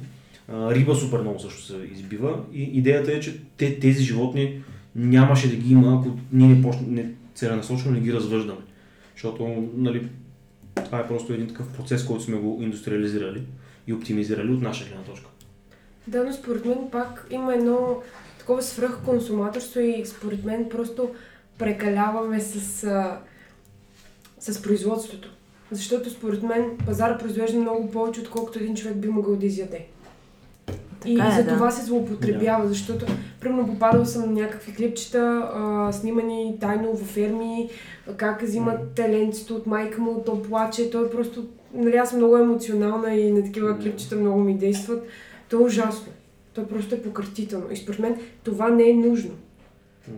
А, риба супер много също се избива и идеята е, че те, тези животни нямаше да ги има, ако ние не, почне, не целенасочено не ги развъждаме. Защото нали, Това е просто един такъв процес, който сме го индустриализирали и оптимизирали от наша гледна точка. Да, но според мен пак има едно такова свръхконсуматорство и според мен просто прекаляваме с, с производството. Защото според мен пазара произвежда много повече, отколкото един човек би могъл да изяде. И е, за да. това се злоупотребява, защото примерно попадала съм на някакви клипчета, а, снимани тайно във ферми, как взимат теленцето от майка му, то плаче, той е просто, нали аз съм много емоционална и на такива Да. клипчета много ми действат. То е ужасно. То просто е пократително. И според мен това не е нужно. За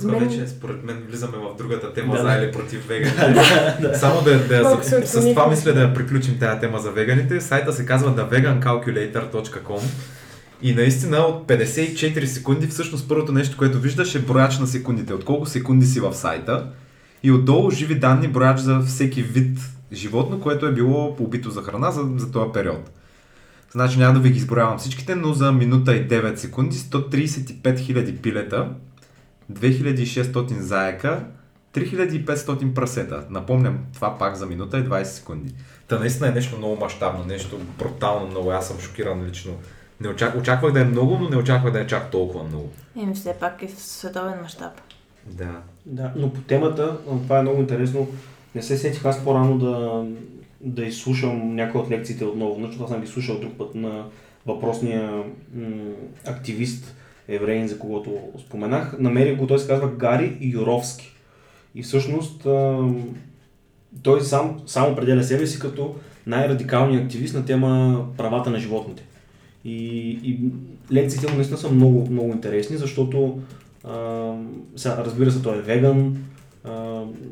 Тук мен- вече, според мен, влизаме в другата тема Да, за или против веганите. Само да, да с, с това мисля да я приключим тази тема за веганите. Сайта се казва thevegancalculator.com и наистина от 54 секунди, всъщност първото нещо, което виждаш е брояч на секундите. От колко секунди си в сайта и отдолу живи данни, брояч за всеки вид животно, което е било убито за храна за, за този период. Значи няма да ви ги изброявам всичките, но за минута и 9 секунди 135 000 пилета, 2600 заека, 3500 прасета. Напомням, това пак за минута и 20 секунди. Та наистина е нещо много мащабно, нещо брутално много. Аз съм шокиран лично. Не очак... Очаквах да е много, но не очаквах да е чак толкова много. Еми, все пак е в световен мащаб. Да. Да, но по темата, това е много интересно, не се сетих аз по-рано да, да изслушам някои от лекциите отново, защото аз съм ги слушал друг път на въпросния м- активист евреин, за когото споменах. Намерих го, той се казва Гари Юровски. И всъщност той сам, сам определя себе си като най-радикалният активист на тема правата на животните. И, и лекциите му наистина са много, много интересни, защото а, сега, разбира се, той е веган,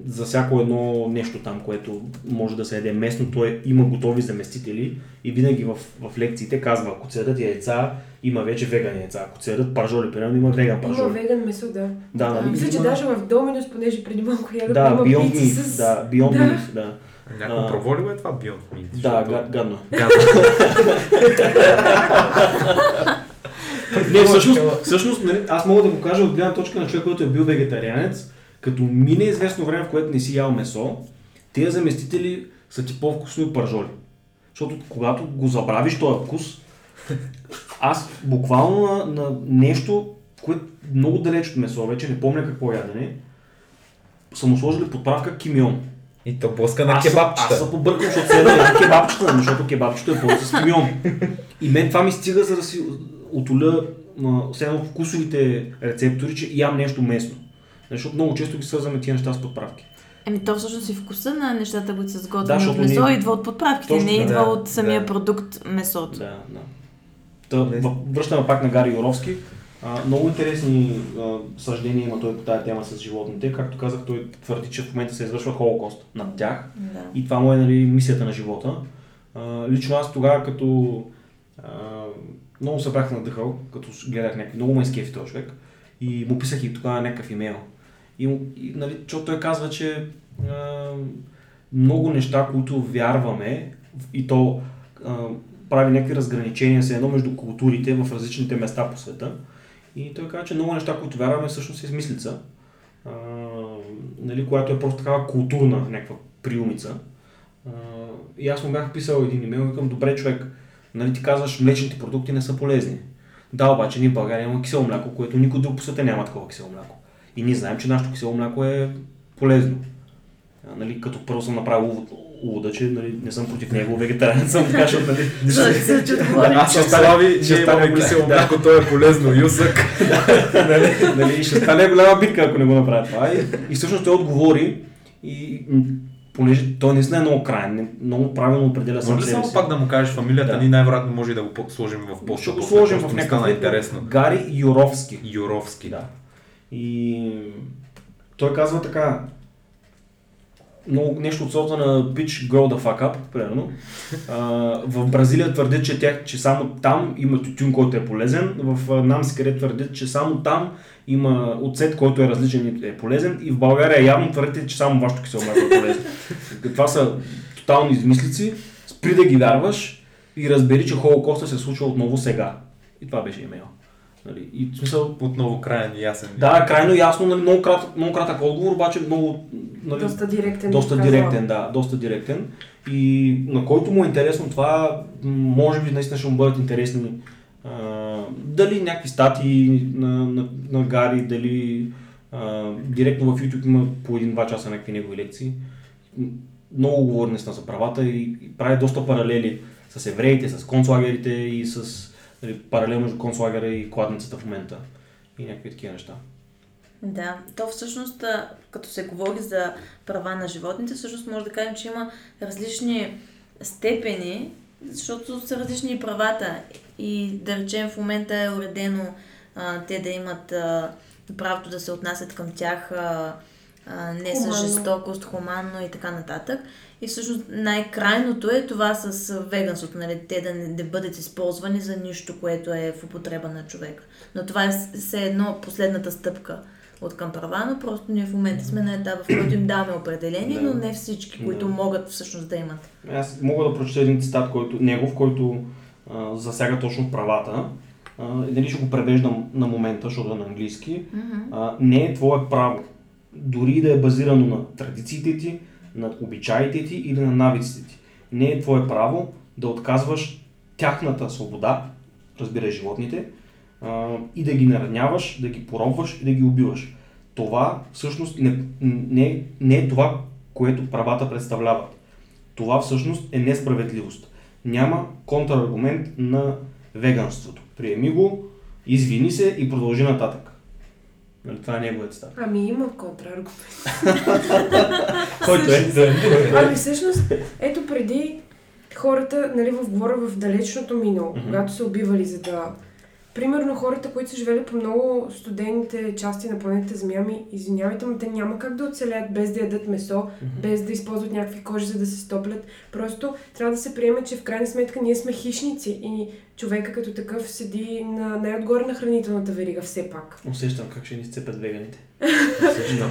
за всяко едно нещо там, което може да се яде местно, той има готови заместители и винаги в, в лекциите казва, ако се ядат яйца, има вече веган яйца, ако се ядат пържоли, примерно има веган Има пържоли. веган месо, да. Да, нали? Мисля, че Има- даже в Доминус, понеже преди малко ядох, Да, има Beyond Meat, с... да, Beyond Да. Meat, да. Някой А. пробва ли го е това Beyond Meat? Да, Защото- га- гадно. Гадно. Не, всъщност, всъщност нали, аз мога да го кажа от гледна точка на човек, който е бил вегетарианец, като мине известно време, в което не си ял месо, тези заместители са ти по-вкусно и пържоли. Защото когато го забравиш този вкус, аз буквално на, на нещо, което много далеч от месо, вече не помня какво ядене, са му сложили подправка кимион. И то блъска на Аз съм- кебабчета. Аз съм побъркал, защото се яда кебабчета, защото кебабчето е пълно с кимион. И мен това ми стига, за да си отоля все едно вкусовите рецептори, че ям нещо местно. Защото много често ги свързваме тия неща с подправки. Еми, то всъщност и вкуса на нещата, които са Да, сготвени от защото месо, ние- идва от подправките, Точно не така. идва Да, от самия да. продукт месото. Да, да. Та, връщаме пак на Гари Юровски. А, много интересни а, съждения има той по тази тема с животните. Както казах, той твърди, че в момента се извършва холокост над тях. Да. И това му е нали, мисията на живота. А, лично аз тогава, като а, много се бях надъхал, като гледах някакви, много ме изкефи този човек. И му писах и тогава някакъв имейл. И, и нали, защото той казва, че а, много неща, които вярваме, и то а, прави някакви разграничения се едно между културите в различните места по света. И той казва, че много неща, които вярваме, всъщност е измислица, а, нали, която е просто такава културна някаква приумица. А, и аз му бях писал един имейл и викам, добре човек, нали ти казваш, млечните продукти не са полезни. Да, обаче ние в България имаме кисело мляко, което никой друг по света няма такова кисело мляко. И ние знаем, че нашето кисело мляко е полезно. А, нали, като първо съм направил увод, увода, че нали, не съм против него, вегетариан съм, така, защото нали, това. Аз Ще Слави, ще стане кисело мляко, то е полезно, юсък. нали, нали, ще стане голяма битка, ако не го направят това. И, и всъщност той отговори и понеже той наистина е много крайен, не- много правилно определя сам себе само си. пак да му кажеш фамилията Да. ни, най-вероятно може и да го сложим в поста. Ще го после, сложим в някакъв интересно. Гари Юровски. Юровски. Да. И той казва така, много нещо от сорта на Bitch Grow the Fuck Up, примерно. А, в Бразилия твърдят, че, тях, че само там има тютюн, който е полезен. В Намси, където твърдят, че само там има оцет, който е различен и е полезен. И в България явно твърдите, че само вашето кисело мляко е полезно. Това са тотални измислици. Спри да ги вярваш и разбери, че Холокоста се случва отново сега. И това беше имейл. Нали, и в смисъл... Отново крайен ясен. Да, крайно ясно, нали, много, кратък, много кратък отговор, обаче много... Нали, доста директен. Доста директен, да, доста директен. И на който му е интересно това, може би наистина ще му бъдат интересни а, дали някакви статии на, на, на Гари, дали а, директно в YouTube има по един-два часа някакви негови лекции. Много говори наистина за правата и, и прави доста паралели с евреите, с концлагерите и с нали, паралел между концлагера и кладницата в момента и някакви такива неща. Да, то всъщност, като се говори за права на животните, всъщност може да кажем, че има различни степени, защото са различни и правата. И да речем в момента е уредено а, те да имат а, правото да се отнасят към тях а, а, не с жестокост, хуманно и така нататък. И всъщност най-крайното е това с веганството, нали? те да не да бъдат използвани за нищо, което е в употреба на човека. Но това е все едно последната стъпка от към права, но просто ние в момента сме на етапа, в който им даваме определение, Да. но не всички, които Да. могат всъщност да имат. Аз мога да прочета един цитат, който, негов, който а, засяга точно правата. А, нали ще го превеждам на момента, защото е на английски. А, не е твое право. Дори да е базирано на традициите ти, на обичаите ти или на навиците ти. Не е твое право да отказваш тяхната свобода, разбирай животните, и да ги нараняваш, да ги поробваш и да ги убиваш. Това всъщност не, не, не е това, което правата представляват. Това всъщност е несправедливост. Няма контраргумент на веганството. Приеми го, извини се и продължи нататък. Нали, това е неговият цитат. Ами има контраргумент. Който е? Ами всъщност, ето преди хората, нали, в говоря в далечното минало, Мгм. когато са убивали за да... Примерно хората, които са живели по много студените части на планета Земя, ми извинявайте, но те няма как да оцелят без да ядат месо, без да използват някакви кожи, за да се стоплят. Просто трябва да се приеме, че в крайна сметка ние сме хищници и човека като такъв седи на най-отгоре на хранителната верига все пак. Усещам как ще ни сцепят веганите. Също.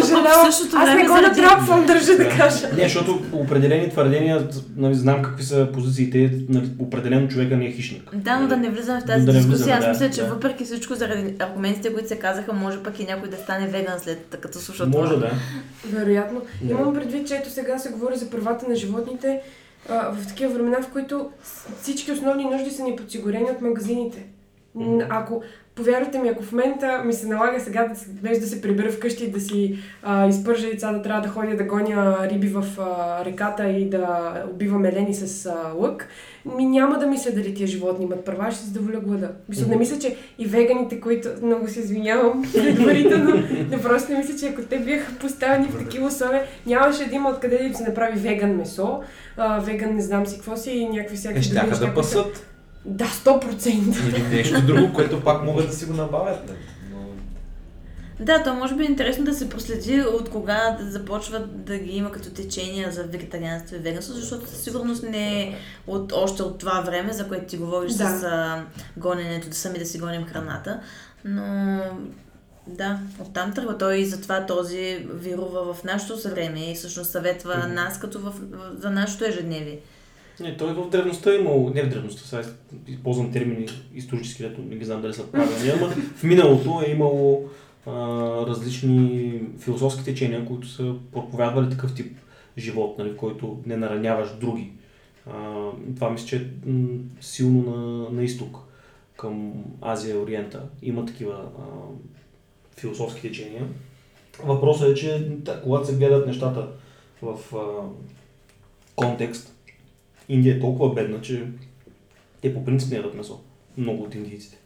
Съжалявам, аз не го натрапвам, държа да кажа. Не, защото определени твърдения, нали, знам какви са позициите, нали, определено човека не е хищник. Да, но да не влизаме в тази Да дискусия. Аз да, мисля, че да. въпреки всичко, заради аргументите, които се казаха, може пък и някой да стане веган след като слуша Може това. да. Вероятно. Да. Имам предвид, че ето сега се говори за правата на животните а, в такива времена, в които всички основни нужди са ни подсигурени от магазините. Ако, повярвайте ми, ако в момента ми се налага сега да, се- да се прибера вкъщи и да си а, изпържа яйца, да трябва да ходя да гоня риби в а, реката и да убивам елени с а, лък, ми няма да мисля дали тия животни имат права, ще се задоволя глада. Мисля, не мисля, че и веганите, които много се извинявам предварително, но просто не мисля, че ако те бяха поставени в такива условия, нямаше да има откъде да им се направи веган месо, а, веган не знам си какво си и някакви всякакви Е, неща, да пасат. Да, 100%. Или нещо друго, което пак могат да си го набавят. нали? Да, то може би е интересно да се проследи от кога да започват да ги има като течения за вегетарианство и веганство, защото със сигурност не е от, още от това време, за което ти говориш Да. с а, гоненето, да сами да си гоним храната. Но да, оттам тръгва. Той и затова този вирува в нашето време и всъщност съветва Мгм. нас като в, в, за нашето ежедневие. Не, той в древността е имал, не в древността, сега използвам термини исторически, дето не ги знам дали са правилни, ама в миналото е имало различни философски течения, които са проповядвали такъв тип живот, нали, в който не нараняваш други. А, това мисля, че е силно на, на изток, към Азия и Ориента. Има такива а, философски течения. Въпросът е, че да, когато се гледат нещата в а, контекст, Индия е толкова бедна, че те по принцип не ядат месо. Много от индийците.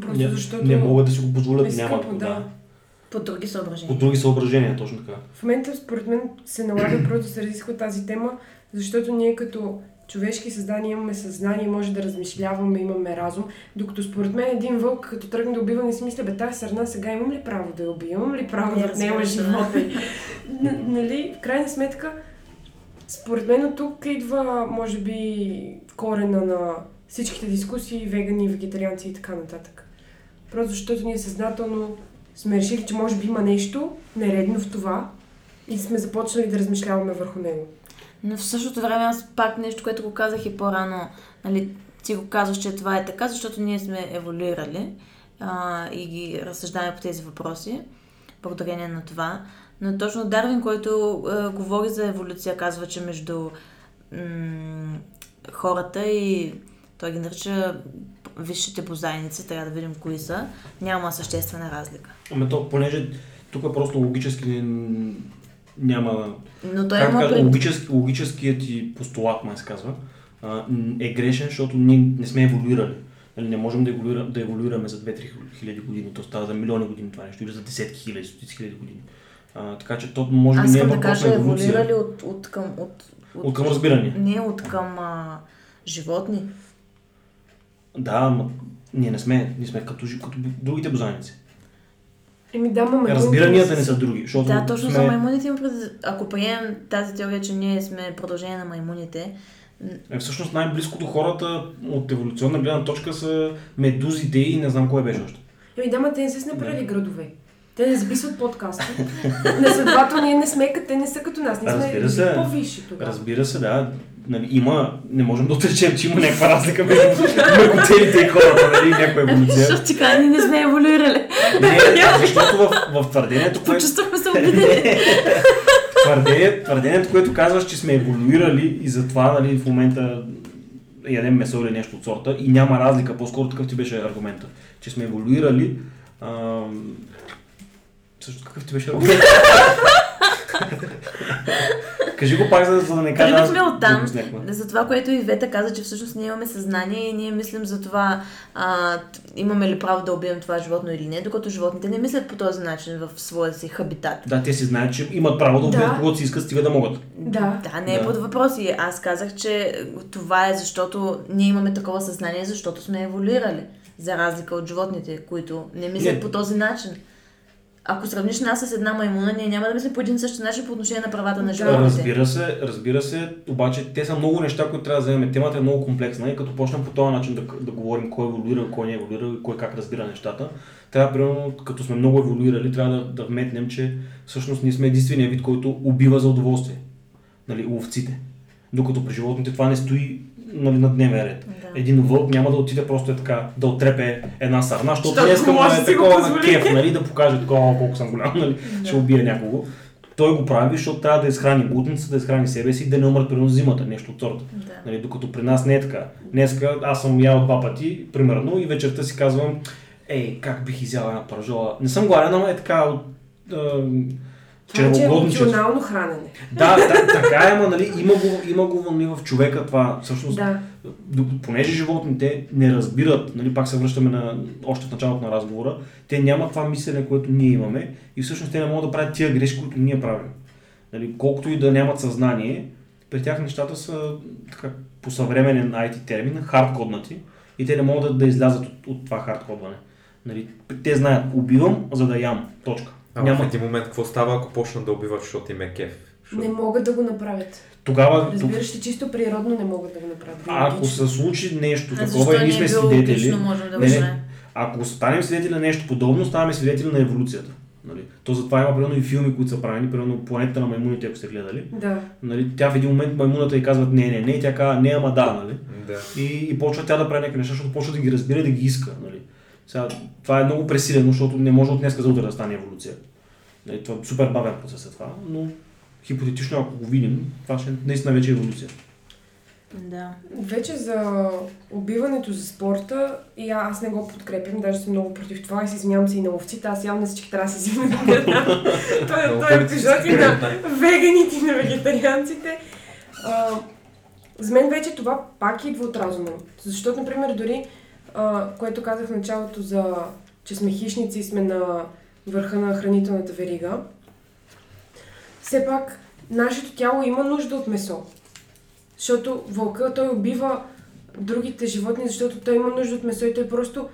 Просто Не, защото не могат да си го позволят, е нямат да. да. По други По съображения. други съображения, точно така. В момента, според мен, се налага просто да се разисква тази тема, защото ние като човешки създания имаме съзнание, може да размишляваме, имаме разум, докато според мен един вълк, като тръгне да убива, не си мисля, бе, тази сърна сега имам ли право да я убия, имам ли право Не, да отнема живота нали, в крайна сметка, според мен от тук идва, може би, корена на всичките дискусии, вегани, вегетарианци и така нататък. Просто защото ние съзнателно сме решили, че може би има нещо нередно в това и сме започнали да размишляваме върху него. Но в същото време аз пак нещо, което го казах и по-рано, нали, ти го казваш, че това е така, защото ние сме еволюирали а, и ги разсъждаваме по тези въпроси, благодарение на това. Но точно Дарвин, който а, говори за еволюция, казва, че между м- хората и той ги нарича висшите бозайници, трябва да видим кои са, няма съществена разлика. Ами то, понеже тук е просто логически няма... Но той как има кажа, пред... логически, логическият ти постулат, май се казва, е грешен, защото ние не сме еволюирали. Нали, не можем да, еволюира, да еволюираме за 2-3 хиляди години, то става за милиони години това нещо, или за десетки хиляди, стотици хиляди години. А, така че то може би не е да кажа на еволюция. еволюирали от, от към... От, От към разбиране. Не, от към а, животни. Да, ама ние не сме, ние сме като, като другите бозайници. Еми да, ма Разбиранията не са други, защото Да, точно сме... за маймуните има пред... Ако приемем тази теория, че ние сме продължение на маймуните, Е, всъщност най-близко до хората от еволюционна гледна точка са медузите и не знам кое беше още. Еми да, ма те не са си направили градове. Те не записват подкасти. Следователно ние не сме, те не са като нас. Ние Разбира сме се. по-висши тогава. Разбира се, да. Нали, има, не можем да отречем, че има някаква разлика между мъркотелите и хората, нали, някаква еволюция. защото ти кажа, ние не сме еволюирали. Не, защото в, в твърдението, което, Почувствахме се обидени. твърдение, твърдението, което казваш, че сме еволюирали и затова нали, в момента ядем месо или нещо от сорта и няма разлика, по-скоро такъв ти беше аргумента, че сме еволюирали. Също какъв ти беше аргумент? Кажи го пак, за, за да не кажа. аз Тръгнахме от там, глупост някаква. за това, което и Вета каза, че всъщност ние имаме съзнание и ние мислим за това а, имаме ли право да убием това животно или не, докато животните не мислят по този начин в своя си хабитат. Да, те си знаят, че имат право да убият Да. когото си искат, стига да могат. Да. Да, не е Да. под въпрос. И аз казах, че това е защото ние имаме такова съзнание, защото сме еволюирали. За разлика от животните, които не мислят Не. по този начин. Ако сравниш нас с една маймуна, ние няма да мислим по един и същи начин по отношение на правата на животните. Разбира се, разбира се, обаче те са много неща, които трябва да вземем. Темата е много комплексна и като почнем по този начин да, да говорим кой е еволюирал, кой не е еволюирал и кой как разбира нещата, трябва, примерно, като сме много еволюирали, трябва да, да вметнем, че всъщност ние сме единствения вид, който убива за удоволствие. Нали, ловците. Докато при животните това не стои нали, на дневен ред. Да. Един вълк няма да отиде просто е така, да отрепе една сарна, защото му може е да го такова на кеф, нали, да покаже такова колко съм голям, нали, ще убие някого. Той го прави, защото трябва да изхрани бутница, да изхрани себе си и да не умрат примерно зимата, нещо от сорта. Да. Нали, докато при нас не е така. Днеска аз съм ял два пъти, примерно, и вечерта си казвам, ей, как бих изял една пържола. Не съм гладен, ама е така от... Това че е емоционално хранене. Да, да, така е, ама нали, има го, има го нали, в човека това. Всъщност, Да. понеже животните не разбират, нали, пак се връщаме на, още в началото на разговора, те нямат това мислене, което ние имаме и всъщност те не могат да правят тия грешки, които ние правим. Нали, колкото и да нямат съзнание, при тях нещата са така, по съвременен IT термин, хардкоднати и те не могат да, да излязат от, от това хардкодване. Нали, те знаят, убивам, за да ям. Точка. А Няма. в един момент какво става, ако почнат да убиват, защото им е кеф? Защото... Не могат да го направят. Тогава, Разбираш ли, чисто природно не могат да го направят. А, ако се случи нещо А такова и ние сме ние свидетели, да не, ако станем свидетели на нещо подобно, ставаме свидетели на еволюцията. Нали? То затова има примерно и филми, които са правени, примерно планета на маймуните, ако сте гледали. Да. Нали? Тя в един момент маймуната и казват не, не, не, и тя казва не, ама да, нали? Да. И, и почва тя да прави някакви неща, защото почва да ги разбира и да ги иска. Нали? Сега, това е много пресилено, защото не може от днес за утре да стане еволюция. Нали? Това е супер бавен процес е това, но хипотетично, ако го видим, това ще е наистина вече еволюция. Да. Вече за убиването за спорта, и аз не го подкрепям, даже съм много против това и се извинявам се и на ловците, аз явно всички трябва да се извинявам. Той е епизод и на веганите и на вегетарианците. А, за мен вече това пак идва от разума. Защото, например, дори, което казах в началото за, че сме хищници и сме на върха на хранителната верига, все пак нашето тяло има нужда от месо. Защото вълка той убива другите животни, защото той има нужда от месо и той просто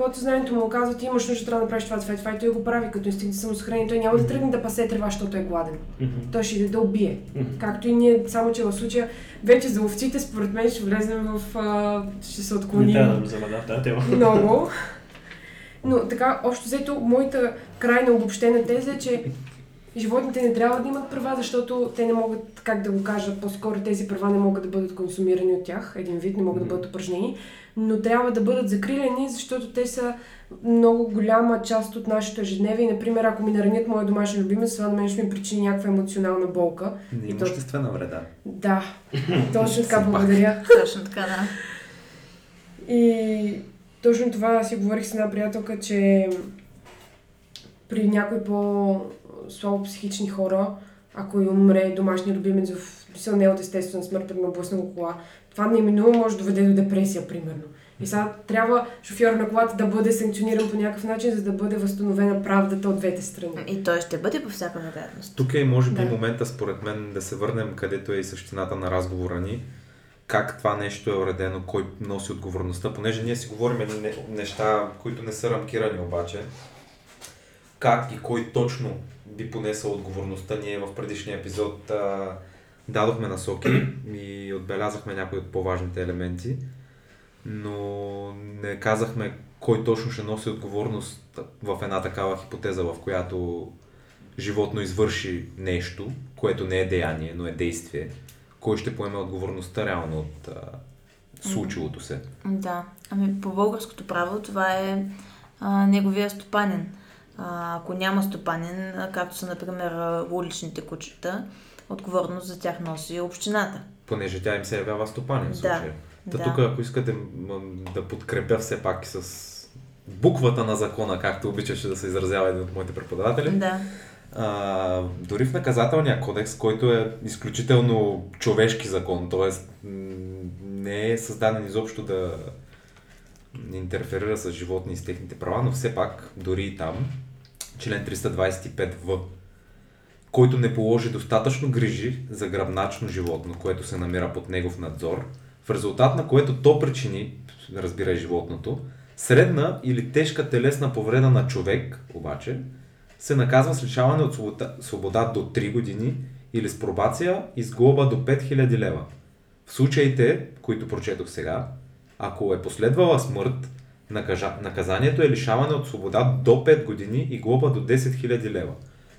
подсъзнанието му казва, ти имаш нужда, трябва да направиш това, това и това и той го прави като инстинкт за самосъхранение. Той няма да тръгне да пасе трева, защото е гладен. Той ще иде да убие. Както и ние, само че в случая вече за овците, според мен ще влезем в... А, ще се отклоним да влизаме да, в тази тема. много. Но така, общо взето, моята крайна обобщена теза е, че животните не трябва да имат права, защото те не могат, как да го кажа, по-скоро тези права не могат да бъдат консумирани от тях, един вид не могат да бъдат упражнени, но трябва да бъдат закрилени, защото те са много голяма част от нашето ежедневие. И, например, ако ми наранят моя домашен любимец, това на мен ще ми причини някаква емоционална болка. Неимуществена то... вреда. Да, точно така, благодаря. точно така, да. И точно това си говорих с една приятелка, че при някои по-слабо психични хора, ако и умре домашния любимец в смисъл не от естествена смърт, примерно блъсна го кола, това неминуемо може да доведе до депресия, примерно. И сега трябва шофьор на колата да бъде санкциониран по някакъв начин, за да бъде възстановена правдата от двете страни. И той ще бъде по всяка вероятност. Тук е, може би, да. момента, според мен, да се върнем където е и същината на разговора ни. Как това нещо е уредено, кой носи отговорността, понеже ние си говорим неща, които не са рамкирани обаче. Как и кой точно би понесъл отговорността. Ние в предишния епизод а, дадохме насоки и отбелязахме някои от по-важните елементи но не казахме кой точно ще носи отговорност в една такава хипотеза, в която животно извърши нещо, което не е деяние, но е действие. Кой ще поеме отговорността реално от а, случилото се? Да, ами по българското право това е а, неговия стопанин. Ако няма стопанин, както са, например, уличните кучета, отговорност за тях носи общината. Понеже тя им се явява стопанин в случая. Да. Та да. тук, ако искате да подкрепя все пак с буквата на закона, както обичаше да се изразява един от моите преподаватели, да. а, дори в наказателния кодекс, който е изключително човешки закон, т.е. не е създаден изобщо да интерферира с животни и с техните права, но все пак, дори и там, член 325в, който не положи достатъчно грижи за гръбначно животно, което се намира под негов надзор, в резултат на което то причини, разбира животното, средна или тежка телесна повреда на човек, обаче, се наказва с лишаване от свобода, свобода до 3 години или с пробация и с глоба до 5000 лева. В случаите, които прочетох сега, ако е последвала смърт, наказанието е лишаване от свобода до 5 години и глоба до 10 000 лева.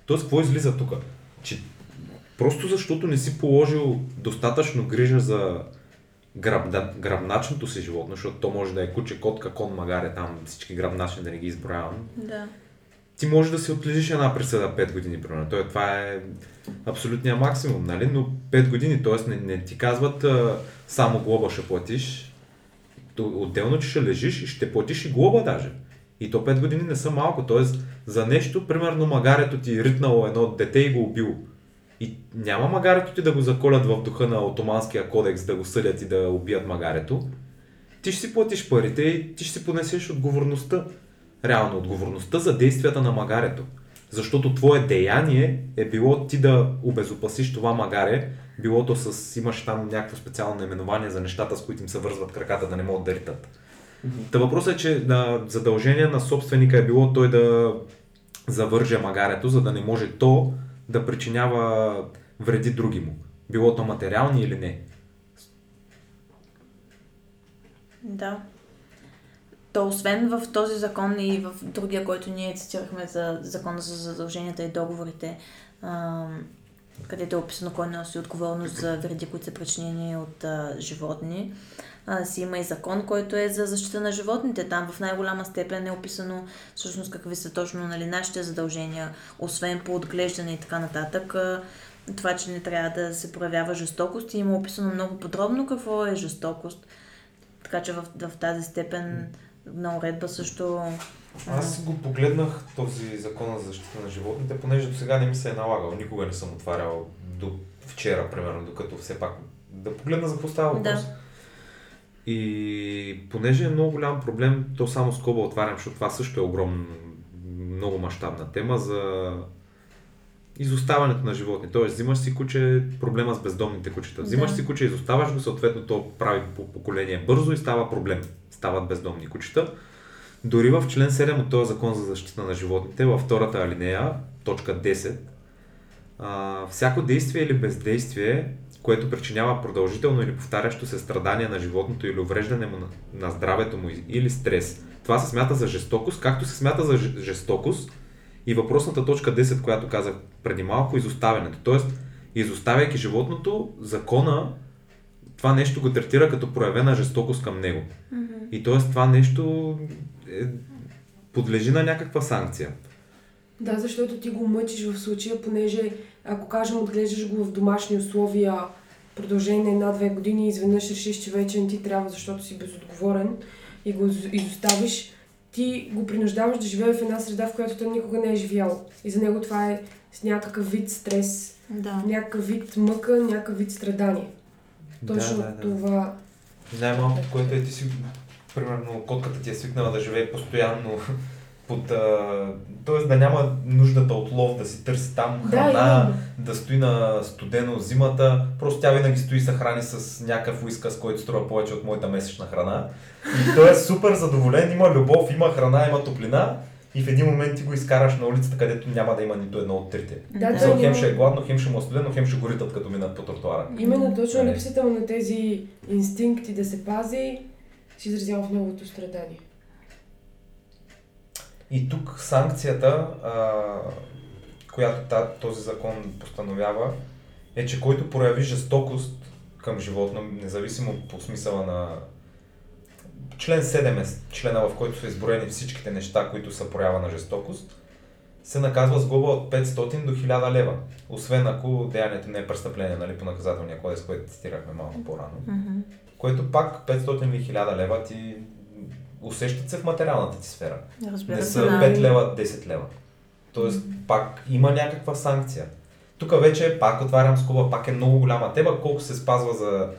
Тоест, какво излиза тук? Че просто защото не си положил достатъчно грижа за гръбна, гръбначното си животно, защото то може да е куче, котка, кон, магаре, там всички гръбначни да не ги изброявам. Да. Ти може да си отлежиш една присъда 5 години, примерно. Той, това е абсолютния максимум, нали? Но 5 години, т.е. Не, не ти казват а, само глоба ще платиш, отделно, че ще лежиш и ще платиш и глоба даже. И то 5 години не са малко, т.е. за нещо, примерно магарето ти е ритнало едно дете и го убил и няма магарето ти да го заколят в духа на Отоманския кодекс, да го съдят и да убият магарето. Ти ще си платиш парите и ти ще си понесеш отговорността. Реално отговорността за действията на магарето. Защото твое деяние е било ти да обезопасиш това магаре, било то с, имаш там някакво специално наименование за нещата, с които им се вързват краката да не могат да ритат. Mm-hmm. Та въпросът е, че на задължение на собственика е било той да завърже магарето, за да не може то да причинява вреди други му. Било то материални или не. Да. То освен в този закон и в другия, който ние цитирахме за закона за задълженията и договорите, където е описано кой носи отговорност за вреди, които са причинени от животни, си има и закон, който е за защита на животните. Там в най-голяма степен е описано всъщност какви са точно нали, нашите задължения, освен по отглеждане и така нататък. Това, че не трябва да се проявява жестокост и има описано много подробно какво е жестокост. Така че в, в тази степен на уредба също... Аз го погледнах този закон за защита на животните, понеже до сега не ми се е налагал. Никога не съм отварял до вчера, примерно, докато все пак да погледна за какво става въпрос. Да. И понеже е много голям проблем, то само скоба отварям, защото това също е огромно, много мащабна тема за изоставането на животни. Тоест, взимаш си куче, проблема с бездомните кучета. Взимаш да. си куче, изоставаш го, съответно то прави по поколение бързо и става проблем. Стават бездомни кучета. Дори в член 7 от този закон за защита на животните, във втората алинея, точка 10, а, всяко действие или бездействие което причинява продължително или повтарящо се страдание на животното или увреждане му на, на здравето му или стрес. Това се смята за жестокост, както се смята за жестокост И въпросната точка 10, която казах преди малко, изоставянето. Тоест, изоставяйки животното, закона това нещо го третира като проявена жестокост към него. Mm-hmm. И т.е. това нещо е, подлежи на някаква санкция. Да, защото ти го мъчиш в случая, понеже ако кажем отглеждаш го в домашни условия продължение на една-две години и изведнъж решиш, че вече не ти трябва, защото си безотговорен и го изоставиш, ти го принуждаваш да живее в една среда, в която той никога не е живял. И за него това е с някакъв вид стрес, да. някакъв вид мъка, някакъв вид страдание. Точно да, да, да. това. Най-малко, което е ти си, примерно, котката ти е свикнала да живее постоянно под... А, тоест да няма нуждата от лов, да си търси там храна, да, да стои на студено зимата. Просто тя винаги стои и се храни с някакъв уискас, който струва повече от моята месечна храна. И той е супер задоволен, има любов, има храна, има топлина и в един момент ти го изкараш на улицата, където няма да има нито едно от трите. Да, да. Хем ще е гладно, хем ще му е студено, хем ще горитат като минат по тротуара. Именно точно липсата на тези инстинкти да се пази се изразява в новото страдание. И тук санкцията, а, която този закон постановява, е, че който прояви жестокост към животно, независимо по смисъла на член 7 е члена, в който са изброени всичките неща, които са проява на жестокост, се наказва с глоба от 500 до 1000 лева. Освен ако деянието не е престъпление, нали, по наказателния кодекс, който цитирахме малко по-рано. Mm-hmm. Което пак 500 или 1000 лева ти усещат се в материалната ти сфера. Разбира не са 5 лева, 10 лева. Тоест, mm-hmm. пак има някаква санкция. Тук вече, пак отварям скоба, пак е много голяма тема, колко се спазва за...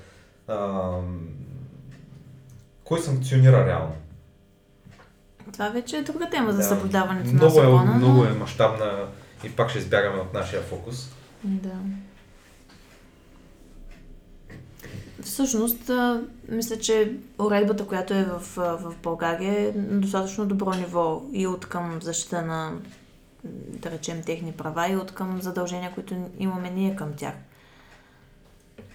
А, кой санкционира реално? Това вече е друга тема за да. съблюдаването много на е- закона. Е, много е мащабна и пак ще избягаме от нашия фокус. Да. Всъщност, мисля, че уредбата, която е в, в България е на достатъчно добро ниво и от към защита на, да речем, техни права и от към задължения, които имаме ние към тях.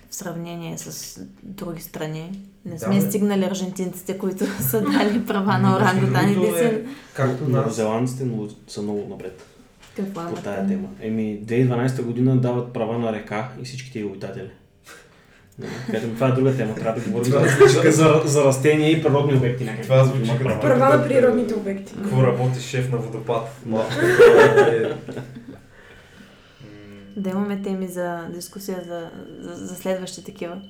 В сравнение с други страни. Не да, сме стигнали аржентинците, които са дали права на орангутаните. Е, както новозеландците са много напред. Какво е по тая тема? Еми, 2012 година дават права на река и всичките обитатели. Ето, това е друга тема. Трябва да говорим за, за, за растения и природни обекти. Някакви. Това звучи като права на природните обекти. Какво работи шеф на водопад? да имаме теми за дискусия за, за, за следващи такива.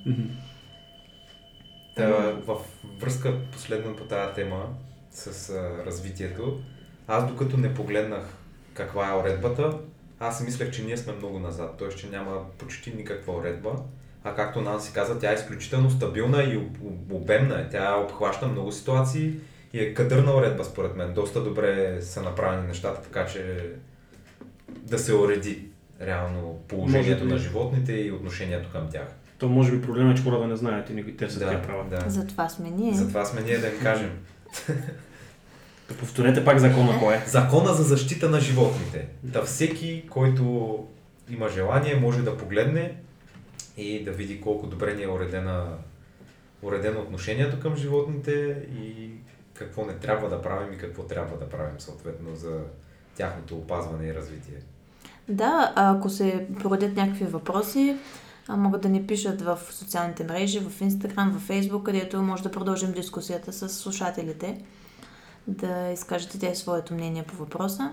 Та, в връзка последно по тази тема с а, развитието, аз докато не погледнах каква е уредбата, аз си мислех, че ние сме много назад, т.е. че няма почти никаква уредба. А както Нанси каза, тя е изключително стабилна и обемна. Тя обхваща много ситуации и е кадърна уредба според мен. Доста добре са направени нещата, така че да се уреди реално положението на животните и отношението към тях. То може би проблема е, че хората не знаят и не ги търсят да, права. Да. Затова сме ние. Затова сме ние да им кажем. Да повторете пак закона кой е. Закона за защита на животните. Да всеки, който има желание, може да погледне и да види колко добре ни е уредена, уредено отношението към животните и какво не трябва да правим и какво трябва да правим съответно за тяхното опазване и развитие. Да, ако се породят някакви въпроси, могат да ни пишат в социалните мрежи, в Инстаграм, в Фейсбук, където може да продължим дискусията с слушателите, да изкажете те своето мнение по въпроса.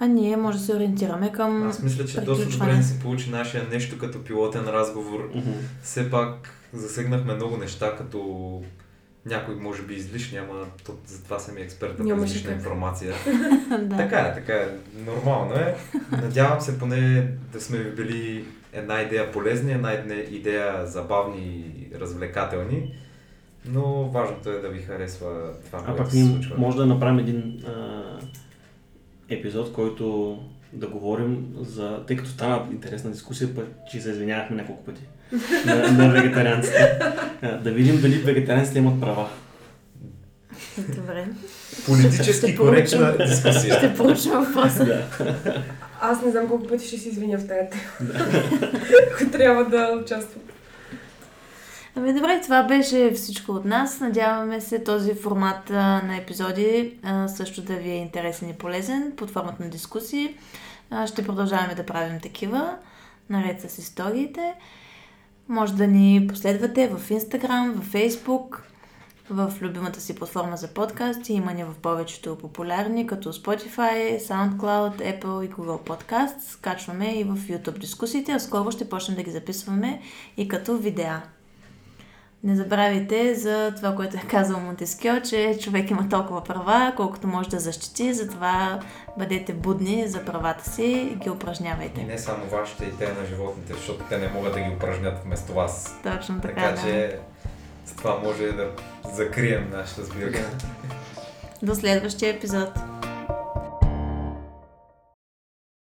А ние може да се ориентираме към. Аз мисля, че доста добре се получи нашия нещо като пилотен разговор. Mm-hmm. Все пак засегнахме много неща, като някой може би излишни, ама то, затова съм и експерт на излишна информация. да. Така е, така е. Нормално е. Надявам се поне да сме ви били една идея полезни, една идея забавни и развлекателни. Но важното е да ви харесва това, а което се случва. може да направим един а, епизод, който да говорим за... Тъй като стана интересна дискусия, път, че се извинявахме няколко пъти на, на вегетарианците. Да видим дали вегетарианците имат права. Добре. Политически коректна дискусия. Ще получим въпроса. Да. Аз не знам колко пъти ще се извиня в тази тема. Ако трябва да участвам. Ами добре, това беше всичко от нас. Надяваме се този формат а, на епизоди а, също да ви е интересен и полезен под формата на дискусии. А, ще продължаваме да правим такива, наред с историите. Може да ни последвате в Instagram, в Facebook, в любимата си платформа за подкасти. Има ни в повечето популярни, като Spotify, SoundCloud, Apple и Google Podcasts. Качваме и в YouTube дискусиите, а скоро ще почнем да ги записваме и като видеа. Не забравяйте за това, което е казал Монтескио, че човек има толкова права, колкото може да защити, затова бъдете будни за правата си и ги упражнявайте. И не само вашите, и те на животните, защото те не могат да ги упражнят вместо вас. Точно така, Така да. че с това може да закрием нашата сбирка. До следващия епизод.